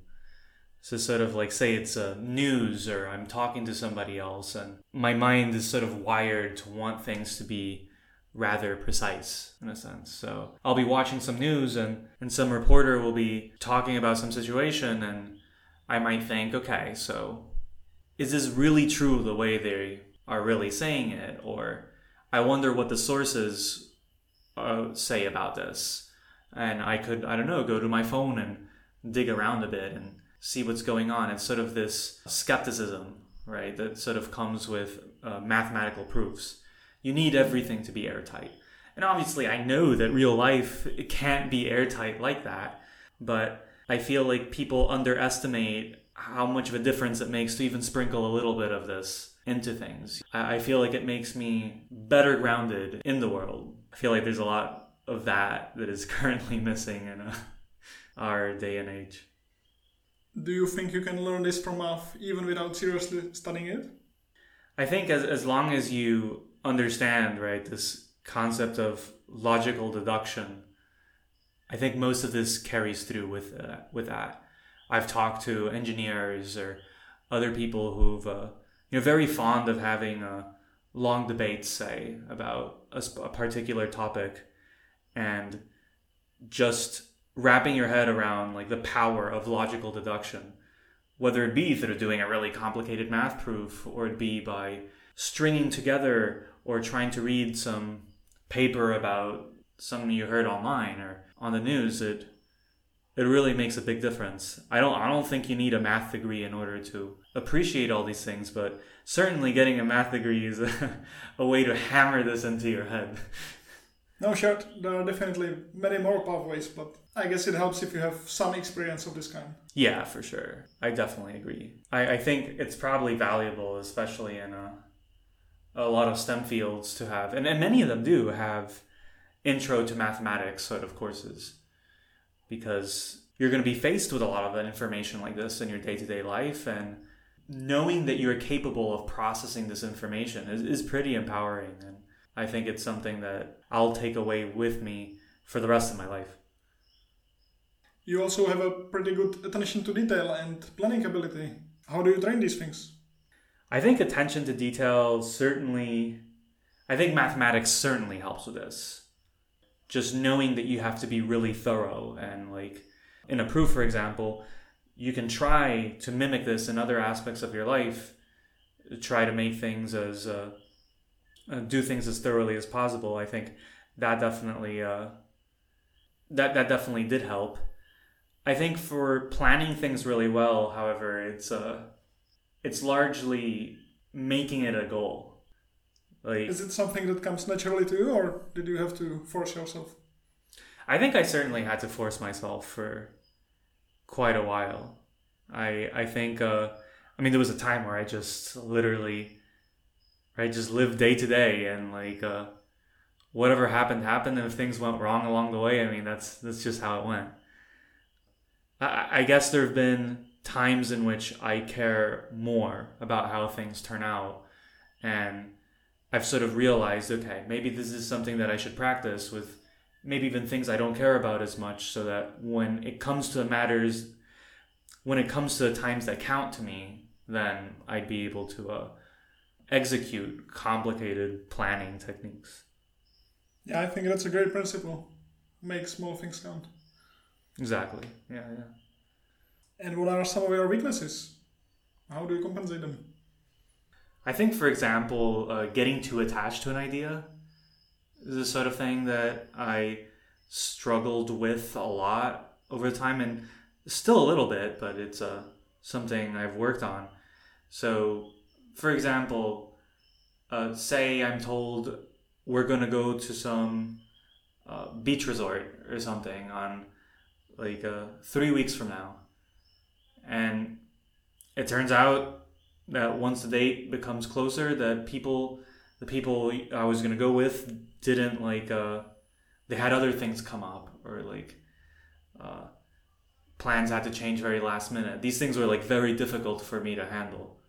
So, sort of like, say it's uh, news or I'm talking to somebody else, and my mind is sort of wired to want things to be rather precise in a sense. So, I'll be watching some news, and, and some reporter will be talking about some situation, and I might think, okay, so is this really true the way they are really saying it? Or I wonder what the sources uh, say about this. And I could, I don't know, go to my phone and dig around a bit and see what's going on. It's sort of this skepticism, right, that sort of comes with uh, mathematical proofs. You need everything to be airtight. And obviously, I know that real life it can't be airtight like that, but I feel like people underestimate how much of a difference it makes to even sprinkle a little bit of this into things. I feel like it makes me better grounded in the world. I feel like there's a lot of that that is currently missing in uh, our day and age. Do you think you can learn this from math even without seriously studying it? I think as, as long as you understand, right, this concept of logical deduction, I think most of this carries through with, uh, with that. I've talked to engineers or other people who've uh, you know very fond of having uh, long debates, say about a, a particular topic, and just wrapping your head around like the power of logical deduction, whether it be through doing a really complicated math proof or it be by stringing together or trying to read some paper about something you heard online or on the news. It it really makes a big difference. I don't I don't think you need a math degree in order to appreciate all these things, but certainly getting a math degree is a, a way to hammer this into your head. No, sure, there are definitely many more pathways, but I guess it helps if you have some experience of this kind. Yeah, for sure. I definitely agree. I, I think it's probably valuable, especially in a, a lot of STEM fields, to have, and, and many of them do have intro to mathematics sort of courses because you're going to be faced with a lot of information like this in your day to day life. And knowing that you're capable of processing this information is, is pretty empowering. And I think it's something that I'll take away with me for the rest of my life. You also have a pretty good attention to detail and planning ability. How do you train these things? I think attention to detail certainly, I think mathematics certainly helps with this. Just knowing that you have to be really thorough and like in a proof, for example, you can try to mimic this in other aspects of your life, try to make things as, uh, uh, do things as thoroughly as possible. I think that definitely, uh, that, that definitely did help I think for planning things really well, however, it's uh it's largely making it a goal. Like Is it something that comes naturally to you or did you have to force yourself? I think I certainly had to force myself for quite a while. I I think uh I mean there was a time where I just literally I just lived day to day and like uh whatever happened happened and if things went wrong along the way, I mean that's that's just how it went. I, I, guess there have been times in which I care more about how things turn out. And I've sort of realized, okay, maybe this is something that I should practice with maybe even things I don't care about as much so that when it comes to matters, when it comes to the times that count to me, then I'd be able to uh, execute complicated planning techniques. Yeah, I think that's a great principle. Make small things count. Exactly. Yeah, yeah. And what are some of your weaknesses? How do you compensate them? I think, for example, uh, getting too attached to an idea is the sort of thing that I struggled with a lot over time and still a little bit, but it's uh, something I've worked on. So, for example, uh, say I'm told we're going to go to some uh, beach resort or something on like uh, three weeks from now. And it turns out that once the date becomes closer, that people, the people I was gonna go with, didn't like. Uh, they had other things come up, or like uh, plans had to change very last minute. These things were like very difficult for me to handle,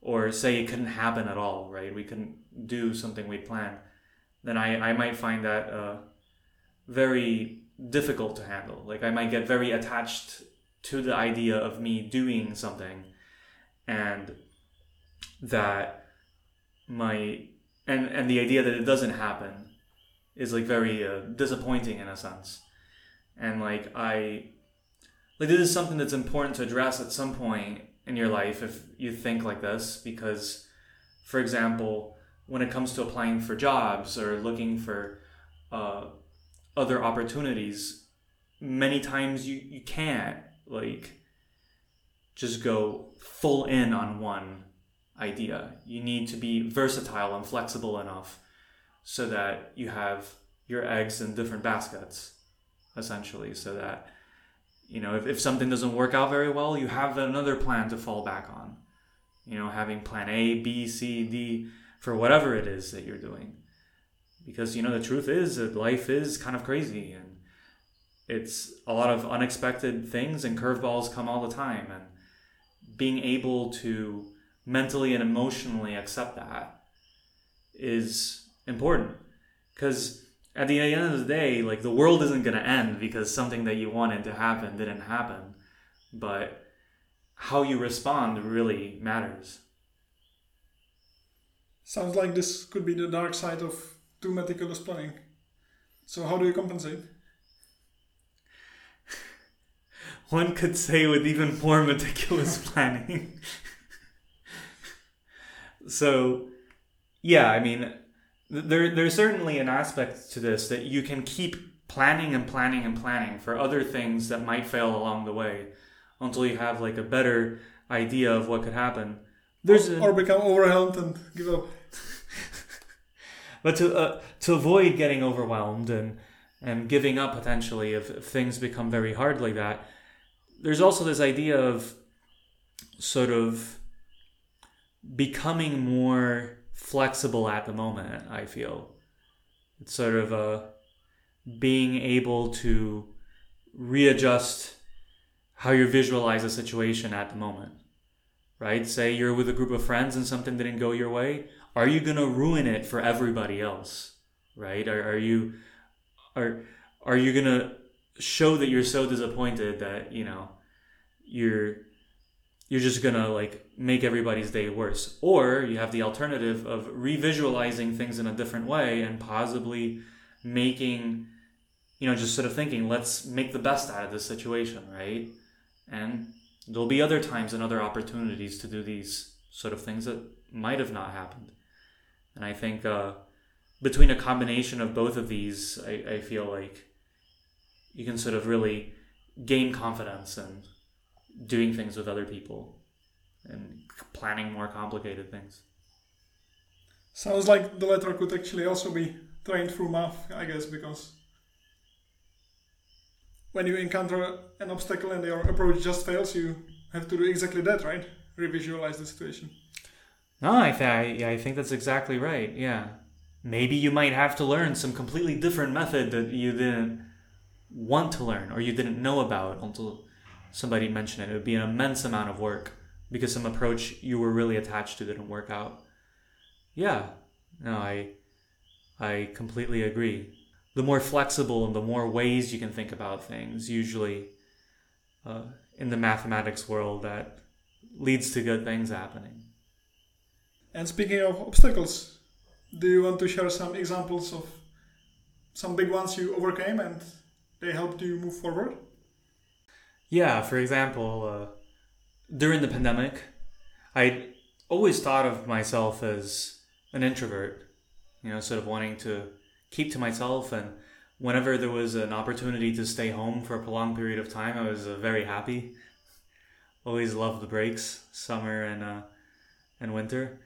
or say it couldn't happen at all. Right? We couldn't do something we planned. Then I I might find that uh, very difficult to handle. Like I might get very attached to the idea of me doing something and that my and and the idea that it doesn't happen is like very uh, disappointing in a sense. And like i like this is something that's important to address at some point in your life if you think like this because for example when it comes to applying for jobs or looking for uh, other opportunities many times you, you can't like just go full in on one idea. You need to be versatile and flexible enough so that you have your eggs in different baskets essentially so that you know if, if something doesn't work out very well you have another plan to fall back on. You know having plan a b c d for whatever it is that you're doing. Because you know the truth is that life is kind of crazy and it's a lot of unexpected things and curveballs come all the time. And being able to mentally and emotionally accept that is important because at the end of the day like the world isn't going to end because something that you wanted to happen didn't happen but how you respond really matters sounds like this could be the dark side of too meticulous planning. So how do you compensate? One could say with even more meticulous planning. So, yeah, I mean, there there's certainly an aspect to this that you can keep planning and planning and planning for other things that might fail along the way until you have like a better idea of what could happen. There's or, a, or become overwhelmed and give up. but to uh, to avoid getting overwhelmed and and giving up potentially if, if things become very hard like that, there's also this idea of sort of becoming more flexible at the moment. I feel it's sort of a uh, being able to readjust how you visualize a situation at the moment, right? Say you're with a group of friends and something didn't go your way. Are you to ruin it for everybody else, right? Are, are you are are you to show that you're so disappointed that you know you're you're just gonna like make everybody's day worse or you have the alternative of revisualizing things in a different way and possibly making you know just sort of thinking let's make the best out of this situation right and there'll be other times and other opportunities to do these sort of things that might have not happened. And I think uh, between a combination of both of these, I, I feel like you can sort of really gain confidence and doing things with other people and planning more complicated things. Sounds like the letter could actually also be trained through math, I guess, because when you encounter an obstacle and your approach just fails, you have to do exactly that, right? Revisualize the situation. No, I, th- I, I think that's exactly right. Yeah. Maybe you might have to learn some completely different method that you didn't want to learn or you didn't know about until somebody mentioned it. It would be an immense amount of work because some approach you were really attached to didn't work out. Yeah. No, I I completely agree the more flexible and the more ways you can think about things, usually uh, in the mathematics world, that leads to good things happening. And speaking of obstacles, do you want to share some examples of some big ones you overcame and they helped you move forward? Yeah, for example, uh, during the pandemic, I always thought of myself as an introvert, you know, sort of wanting to keep to myself. And whenever there was an opportunity to stay home for a prolonged period of time, I was uh, very happy. Always loved the breaks, summer and uh, and winter.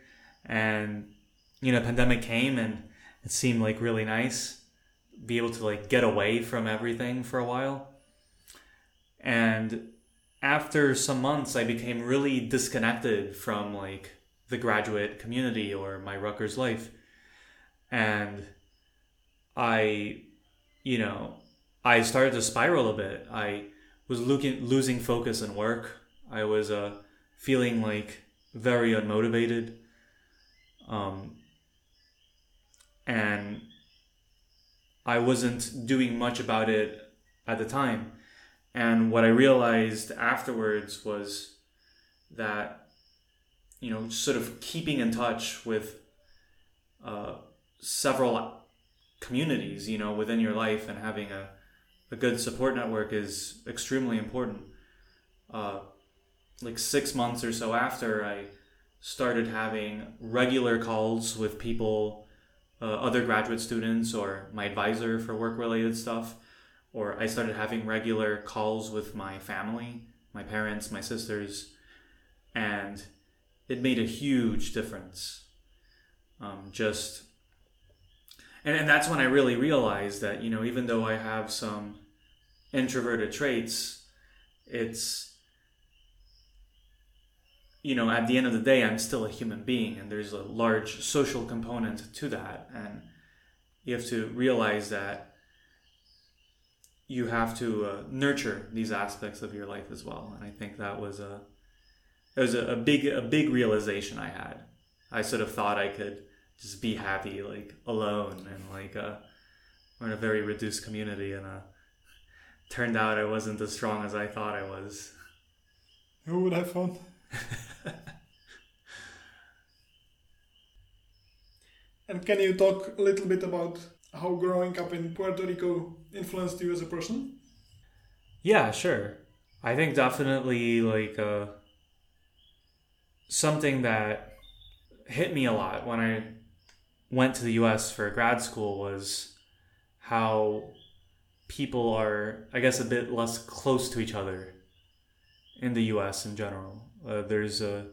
And you know, pandemic came and it seemed like really nice be able to like get away from everything for a while. And after some months, I became really disconnected from like the graduate community or my Rutgers life. And I, you know, I started to spiral a bit. I was looking, losing focus in work. I was uh, feeling like very unmotivated. Um, and I wasn't doing much about it at the time. And what I realized afterwards was that, you know, sort of keeping in touch with uh, several communities, you know, within your life and having a, a good support network is extremely important. Uh, like six months or so after, I started having regular calls with people, uh, other graduate students, or my advisor for work related stuff. Or I started having regular calls with my family, my parents, my sisters, and it made a huge difference. Um, just and, and that's when I really realized that, you know, even though I have some introverted traits, it's, you know, at the end of the day, I'm still a human being and there's a large social component to that. And you have to realize that you have to uh, nurture these aspects of your life as well. And I think that was a, it was a, a big, a big realization I had. I sort of thought I could just be happy like alone and like uh, we're in a very reduced community and uh, turned out I wasn't as strong as I thought I was. Who would have fun? and can you talk a little bit about how growing up in Puerto Rico influenced you as a person? Yeah, sure. I think definitely like uh, something that hit me a lot when I went to the US for grad school was how people are, I guess, a bit less close to each other in the U.S. in general. Uh, there's a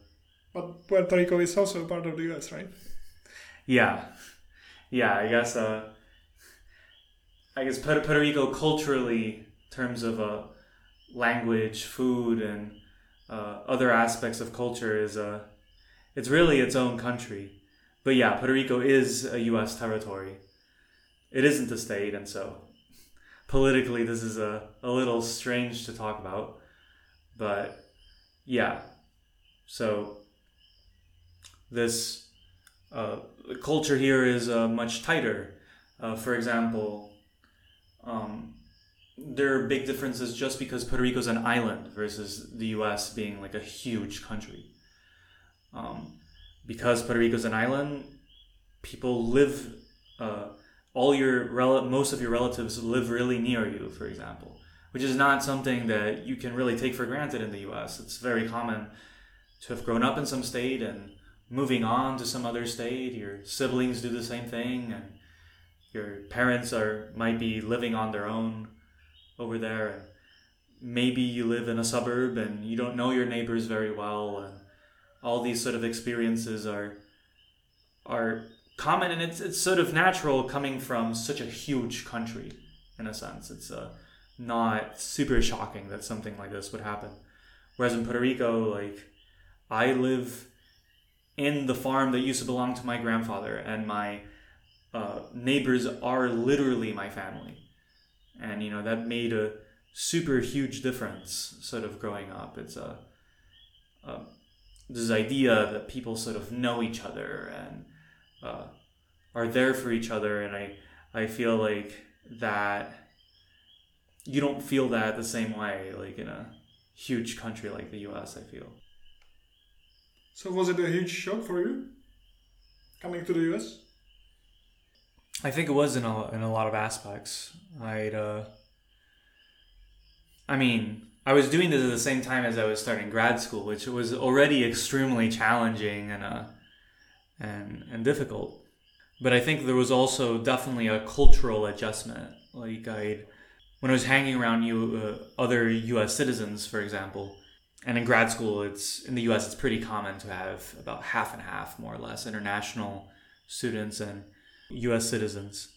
but Puerto Rico is also part of the U.S., right? Yeah, yeah. I guess. Uh, I guess Puerto, Rico culturally, in terms of uh, language, food, and uh, other aspects of culture, is uh, it's really its own country. But yeah, Puerto Rico is a U.S. territory. It isn't a state, and so politically, this is a, a little strange to talk about. But yeah, so this uh, culture here is uh, much tighter. Uh, for example, um, there are big differences just because Puerto Rico is an island versus the U.S. being like a huge country. Um, because Puerto Rico is an island, people live. Uh, all your rel- most of your relatives live really near you, for example, which is not something that you can really take for granted in the U.S. It's very common to have grown up in some state and moving on to some other state. Your siblings do the same thing, and your parents are might be living on their own over there. And maybe you live in a suburb and you don't know your neighbors very well, and all these sort of experiences are are common, and it's it's sort of natural coming from such a huge country. In a sense, it's uh, not super shocking that something like this would happen. Whereas in Puerto Rico, like I live in the farm that used to belong to my grandfather, and my uh, neighbors are literally my family. And, you know, that made a super huge difference sort of growing up. It's a, a this idea that people sort of know each other and uh, are there for each other. And I, I feel like that you don't feel that the same way, like in a huge country like the US, I feel. So was it a huge shock for you coming to the US? I think it was in a in a lot of aspects. I'd uh, I mean, I was doing this at the same time as I was starting grad school, which was already extremely challenging and uh, and and difficult. But I think there was also definitely a cultural adjustment. Like I, when I was hanging around you, uh, other U.S. citizens, for example, and in grad school, it's in the U.S. It's pretty common to have about half and half, more or less, international students and U.S. citizens.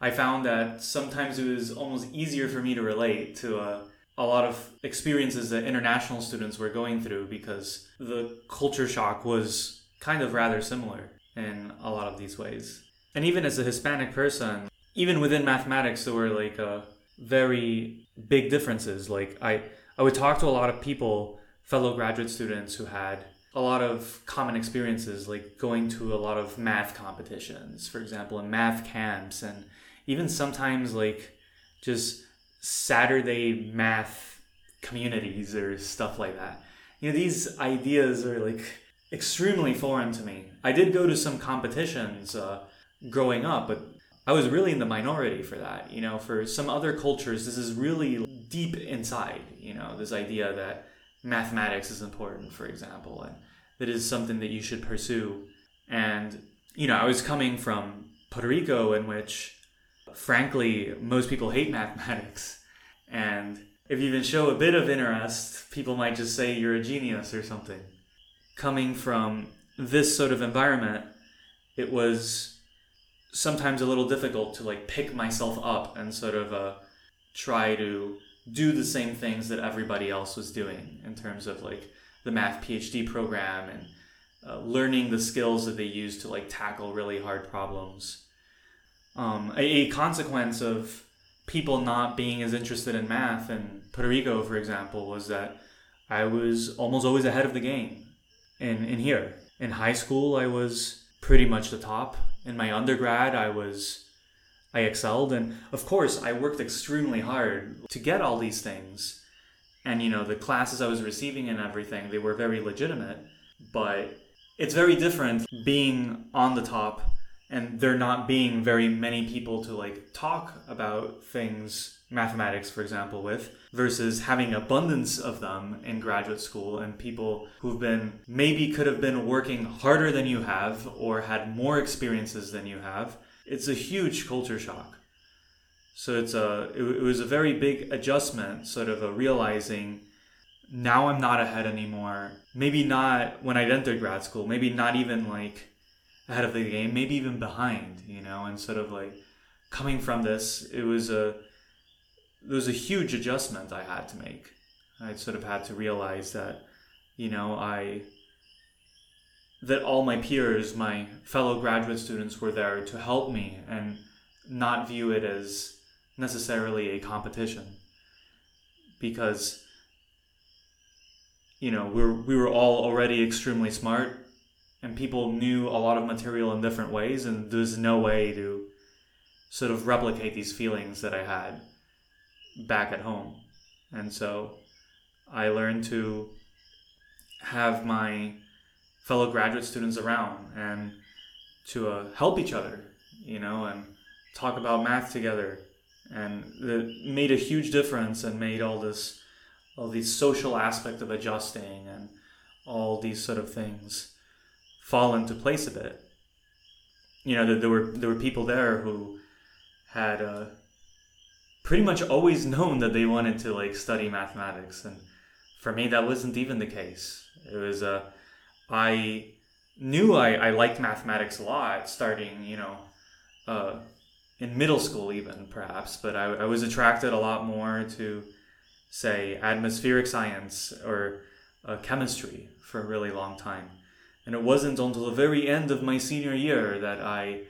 I found that sometimes it was almost easier for me to relate to a, a lot of experiences that international students were going through because the culture shock was kind of rather similar in a lot of these ways. And even as a Hispanic person, even within mathematics, there were like uh, very big differences. Like I I would talk to a lot of people, fellow graduate students who had a lot of common experiences, like going to a lot of math competitions, for example, and math camps, and even sometimes like just Saturday math communities or stuff like that. You know, these ideas are like extremely foreign to me. I did go to some competitions uh, growing up, but I was really in the minority for that. You know, for some other cultures, this is really deep inside, you know, this idea that mathematics is important, for example, and that is something that you should pursue. And, you know, I was coming from Puerto Rico, in which, frankly, most people hate mathematics. And if you even show a bit of interest, people might just say you're a genius or something. Coming from this sort of environment, it was sometimes a little difficult to like pick myself up and sort of uh, try to do the same things that everybody else was doing in terms of like the math PhD program and uh, learning the skills that they use to like tackle really hard problems. Um, a, a, consequence of people not being as interested in math in Puerto Rico, for example, was that I was almost always ahead of the game. In in here in high school, I was pretty much the top. In my undergrad, I was I excelled. And of course, I worked extremely hard to get all these things. And, you know, the classes I was receiving and everything, they were very legitimate. But it's very different being on the top and there not being very many people to like talk about things mathematics for example with versus having abundance of them in graduate school and people who've been maybe could have been working harder than you have or had more experiences than you have it's a huge culture shock. So it's a it, it was a very big adjustment, sort of a realizing now I'm not ahead anymore. Maybe not when I'd entered grad school. Maybe not even like ahead of the game. Maybe even behind. You know, and sort of like coming from this, it was a it was a huge adjustment I had to make. I sort of had to realize that, you know, I that all my peers, my fellow graduate students were there to help me and not view it as necessarily a competition. Because you know, we were, we were all already extremely smart and people knew a lot of material in different ways and there's no way to sort of replicate these feelings that I had back at home. And so I learned to have my fellow graduate students around and to uh, help each other, you know, and talk about math together. And it made a huge difference and made all this, all these social aspect of adjusting and all these sort of things fall into place a bit. You know, there were there were people there who had uh, pretty much always known that they wanted to like study mathematics, and for me that wasn't even the case. It was uh, I knew I, I liked mathematics a lot, starting you know uh, in middle school even perhaps, but I, I was attracted a lot more to say atmospheric science or uh, chemistry for a really long time. And it wasn't until the very end of my senior year that I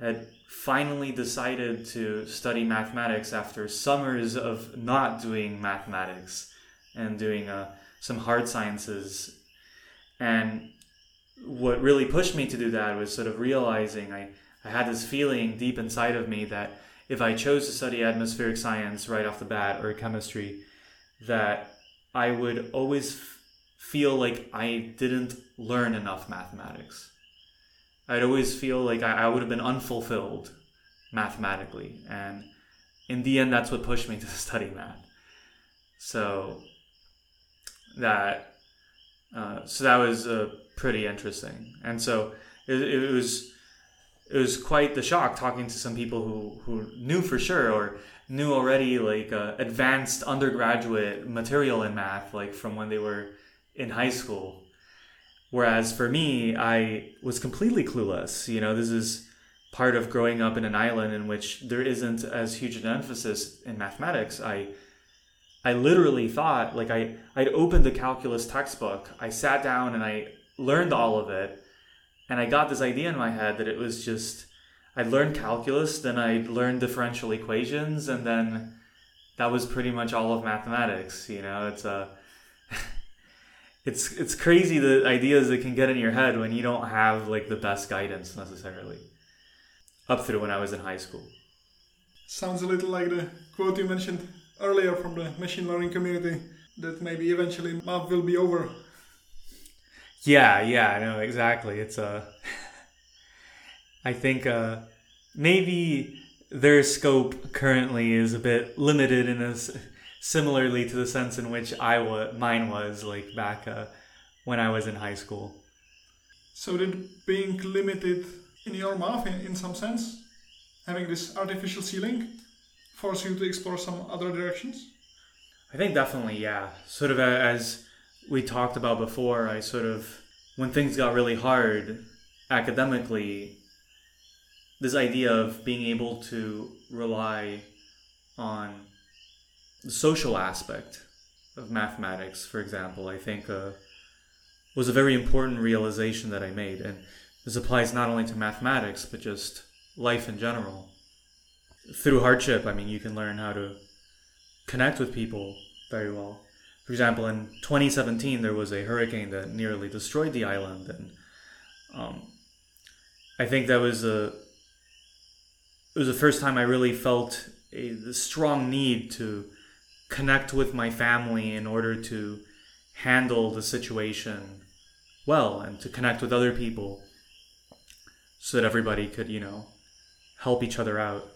had finally decided to study mathematics after summers of not doing mathematics and doing uh, some hard sciences. And what really pushed me to do that was sort of realizing I, I had this feeling deep inside of me that if I chose to study atmospheric science right off the bat or chemistry, that I would always f- feel like I didn't learn enough mathematics. I'd always feel like I, I would have been unfulfilled mathematically. And in the end, that's what pushed me to study math. So that uh, so that was uh, pretty interesting. And so it, it was it was quite the shock talking to some people who, who knew for sure or knew already like uh, advanced undergraduate material in math like from when they were in high school. Whereas for me i was completely clueless. You know this is part of growing up in an island in which there isn't as huge an emphasis in mathematics. I i literally thought like i i'd opened the calculus textbook i sat down and i learned all of it and I got this idea in my head that it was just I'd learned calculus, then I'd learned differential equations, and then that was pretty much all of mathematics. You know, it's uh, a it's it's crazy the ideas that can get in your head when you don't have like the best guidance necessarily. Up through when I was in high school. Sounds a little like the quote you mentioned earlier from the machine learning community that maybe eventually math will be over yeah, yeah, I know exactly. It's a. Uh, I think uh, maybe their scope currently is a bit limited in a similarly to the sense in which I was mine was like back uh, when I was in high school. So did being limited in your math in, in some sense, having this artificial ceiling, force you to explore some other directions? I think definitely, yeah. Sort of as we talked about before, I sort of, when things got really hard academically, this idea of being able to rely on the social aspect of mathematics, for example, I think uh, was a very important realization that I made. And this applies not only to mathematics, but just life in general. Through hardship, I mean, you can learn how to connect with people very well. For example, in 2017, there was a hurricane that nearly destroyed the island, and um, I think that was a it was the first time I really felt a strong need to connect with my family in order to handle the situation well and to connect with other people so that everybody could, you know, help each other out.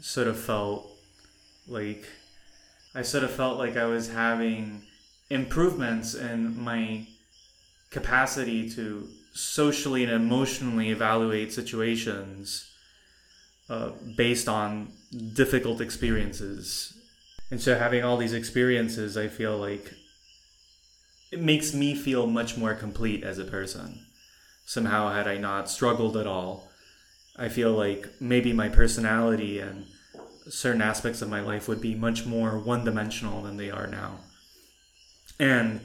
Sort of felt like I sort of felt like I was having improvements in my capacity to socially and emotionally evaluate situations uh, based on difficult experiences. And so having all these experiences, I feel like it makes me feel much more complete as a person. Somehow, had I not struggled at all, I feel like maybe my personality and certain aspects of my life would be much more one dimensional than they are now. And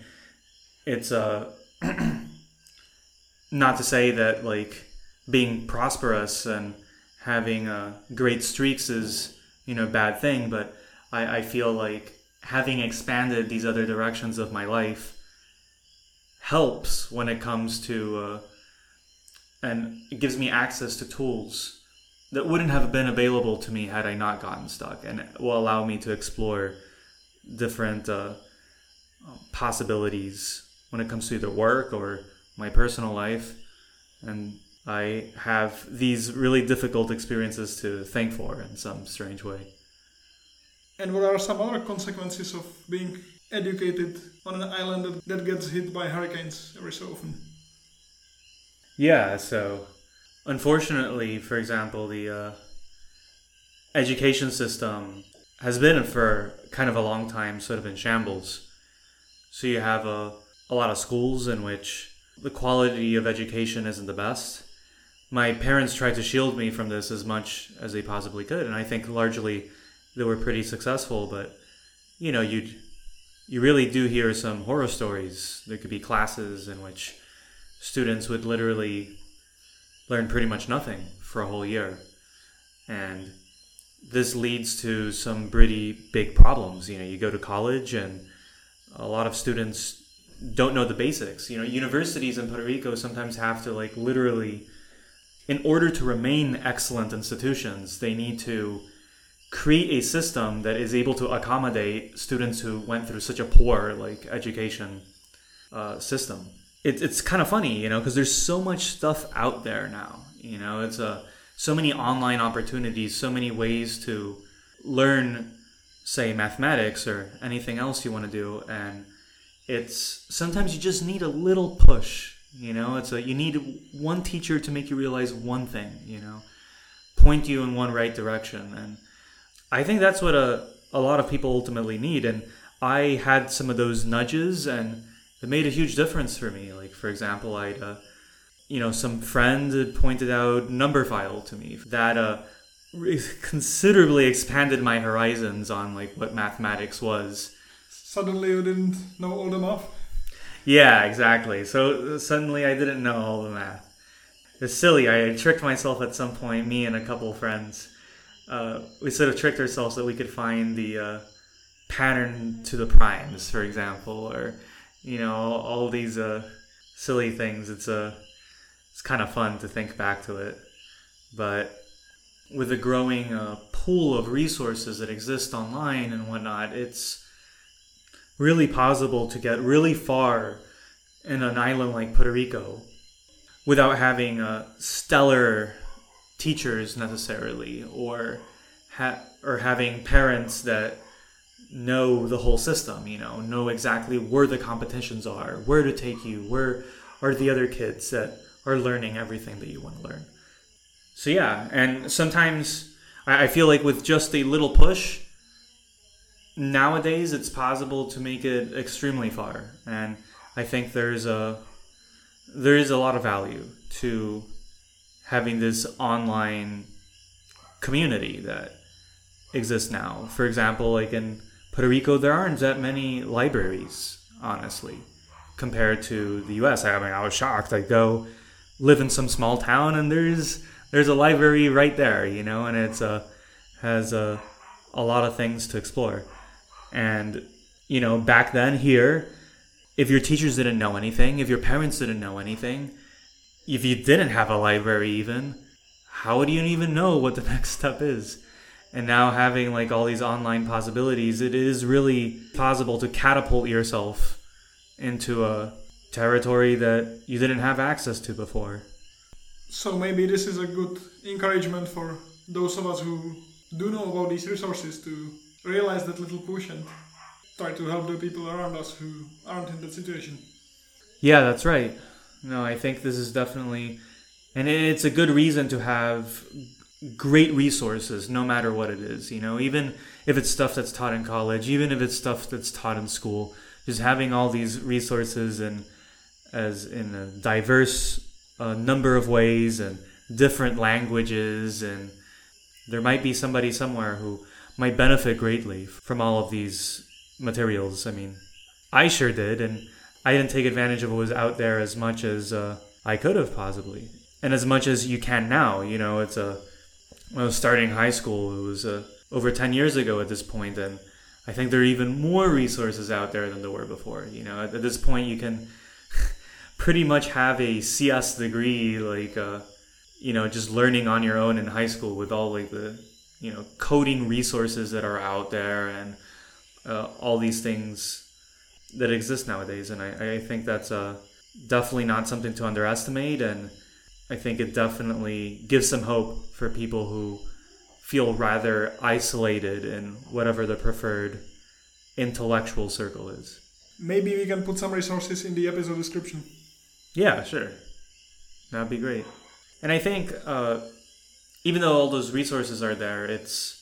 it's uh, not to say that like being prosperous and having uh, great streaks is you know a bad thing, but I, I feel like having expanded these other directions of my life helps when it comes to uh, and it gives me access to tools that wouldn't have been available to me had I not gotten stuck, and will allow me to explore different uh, possibilities when it comes to either work or my personal life. And I have these really difficult experiences to thank for in some strange way. And what are some other consequences of being educated on an island that gets hit by hurricanes every so often? Yeah, so unfortunately, for example, the uh, education system has been for kind of a long time sort of in shambles. So you have a, a lot of schools in which the quality of education isn't the best. My parents tried to shield me from this as much as they possibly could, and I think largely they were pretty successful. But you know, you'd you really do hear some horror stories. There could be classes in which students would literally learn pretty much nothing for a whole year. And this leads to some pretty big problems. You know, you go to college and a lot of students don't know the basics. You know, universities in Puerto Rico sometimes have to like literally in order to remain excellent institutions, they need to create a system that is able to accommodate students who went through such a poor like education uh, system it, it's kind of funny, you know, because there's so much stuff out there now. You know, it's a uh, so many online opportunities, so many ways to learn, say, mathematics or anything else you want to do, and it's sometimes you just need a little push. You know, it's a you need one teacher to make you realize one thing. You know, point you in one right direction, and I think that's what a a lot of people ultimately need. And I had some of those nudges and it made a huge difference for me. Like for example, I'd uh, you know some friend had pointed out Numberphile to me that uh, considerably expanded my horizons on like what mathematics was. Suddenly, you didn't know all the math. Yeah, exactly. So suddenly, I didn't know all the math. It's silly. I tricked myself at some point. Me and a couple of friends, uh, we sort of tricked ourselves that we could find the uh, pattern to the primes, for example, or you know all, all these uh, silly things. It's a uh, it's kind of fun to think back to it, but with the growing uh, pool of resources that exist online and whatnot, it's really possible to get really far in an island like Puerto Rico without having uh, stellar teachers necessarily or ha- or having parents that know the whole system, you know, know exactly where the competitions are, where to take you, where are the other kids that are learning everything that you want to learn. So, yeah, and sometimes I feel like with just a little push, nowadays it's possible to make it extremely far. And I think there's a there is a lot of value to having this online community that exists now. For example, like in Puerto Rico, there aren't that many libraries, honestly, compared to the U.S. I mean, I was shocked. I go live in some small town, and there's there's a library right there, you know, and it's a has a a lot of things to explore. And you know, back then here, if your teachers didn't know anything, if your parents didn't know anything, if you didn't have a library even, how would you even know what the next step is? And now having like all these online possibilities it is really possible to catapult yourself into a territory that you didn't have access to before. So maybe this is a good encouragement for those of us who do know about these resources to realize that little push and try to help the people around us who aren't in that situation. Yeah that's right. No i think this is definitely and it's a good reason to have great resources no matter what it is you know? Even if it's stuff that's taught in college even if it's stuff that's taught in school just having all these resources and as in a diverse uh, number of ways and different languages and there might be somebody somewhere who might benefit greatly from all of these materials i mean i sure did and i didn't take advantage of what was out there as much as uh, i could have possibly and as much as you can now you know? It's a when I was starting high school, it was uh, over 10 years ago at this point, and I think there are even more resources out there than there were before. You know, at, at this point, you can pretty much have a CS degree, like, uh, you know, just learning on your own in high school with all like the, you know, coding resources that are out there and uh, all these things that exist nowadays. And I, I think that's uh, definitely not something to underestimate. And I think it definitely gives some hope for people who feel rather isolated in whatever the preferred intellectual circle is. Maybe we can put some resources in the episode description. Yeah, sure. That'd be great. And I think uh, even though all those resources are there, it's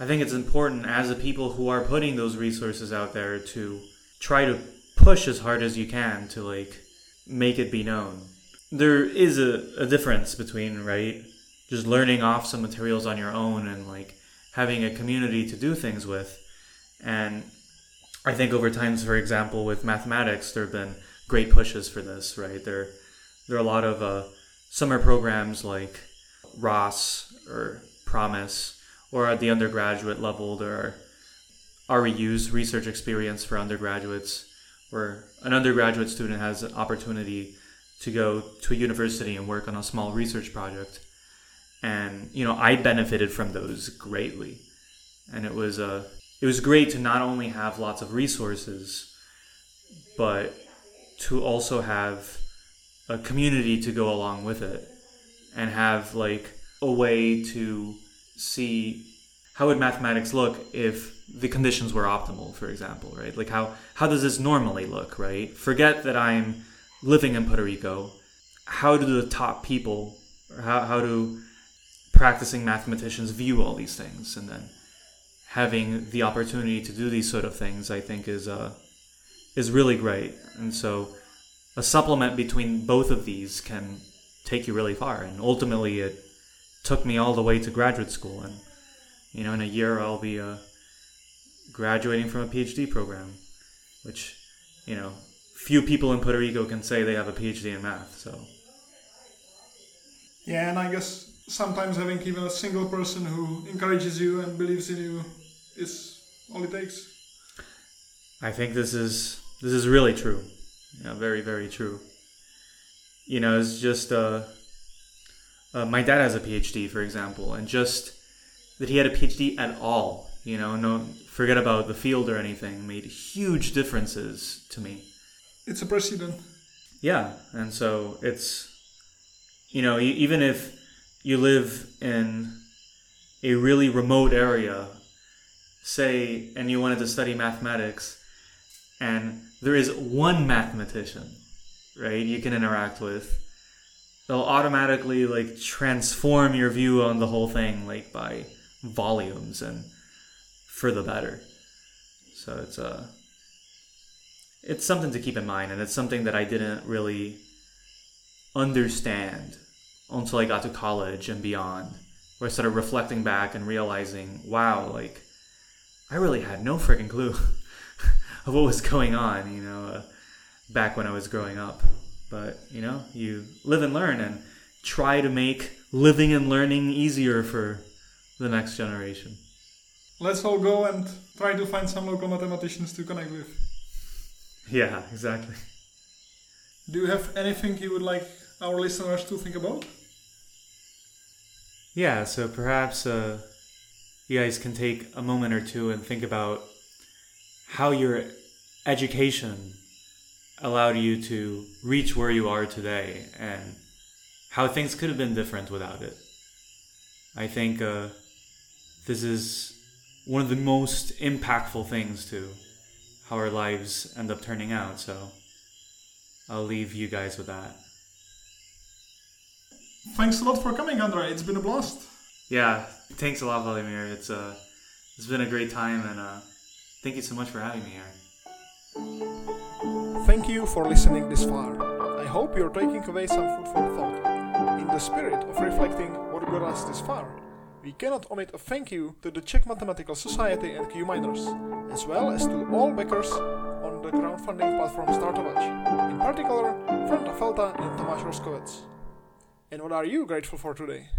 I think it's important as the people who are putting those resources out there to try to push as hard as you can to like make it be known there is a, a difference between right just learning off some materials on your own and like having a community to do things with. And i think over times for example with mathematics there have been great pushes for this right? There there are a lot of uh, summer programs like ross or PROMYS or at the undergraduate level there are REUs research experience for undergraduates where an undergraduate student has an opportunity to go to a university and work on a small research project. And you know, I benefited from those greatly, and it was uh, it was great to not only have lots of resources, but to also have a community to go along with it, and have like a way to see how would mathematics look if the conditions were optimal for example right? Like how how does this normally look right? Forget that i'm living in Puerto Rico, how do the top people, how, how do practicing mathematicians view all these things? And then having the opportunity to do these sort of things, I think, is, uh, is really great. And so a supplement between both of these can take you really far. And ultimately, it took me all the way to graduate school. And, you know, in a year, I'll be uh, graduating from a PhD program, which, you know, few people in Puerto Rico can say they have a PhD in math. So. Yeah, and I guess sometimes having even a single person who encourages you and believes in you is all it takes. I think this is this is really true. Yeah, very very true. You know, it's just uh, uh, my dad has a PhD, for example, and just that he had a PhD at all, you know, no forget about the field or anything, made huge differences to me it's a precedent. Yeah, and so it's you know even if you live in a really remote area, say, and you wanted to study mathematics, and there is one mathematician, right? You can interact with. They'll automatically like transform your view on the whole thing, like by volumes and for the better. So it's a uh, it's something to keep in mind, and it's something that I didn't really understand until I got to college and beyond, where I started reflecting back and realizing, wow, like I really had no freaking clue of what was going on, you know, uh, back when I was growing up. But you know, you live and learn, and try to make living and learning easier for the next generation. Let's all go and try to find some local mathematicians to connect with. Yeah, exactly. Do you have anything you would like our listeners to think about? Yeah, so perhaps uh, you guys can take a moment or two and think about how your education allowed you to reach where you are today and how things could have been different without it. I think uh, this is one of the most impactful things to how our lives end up turning out. So I'll leave you guys with that. Thanks a lot for coming, André. It's been a blast. Yeah, thanks a lot, Vladimir. It's uh, it's been a great time, and uh, thank you so much for having me here. Thank you for listening this far. I hope you're taking away some food for thought. In the spirit of reflecting what got us this far, we cannot omit a thank you to the Czech Mathematical Society and Q as well as to all backers on the crowdfunding platform Startovač, in particular Franta Felta and Tomáš Roskovec. And what are you grateful for today?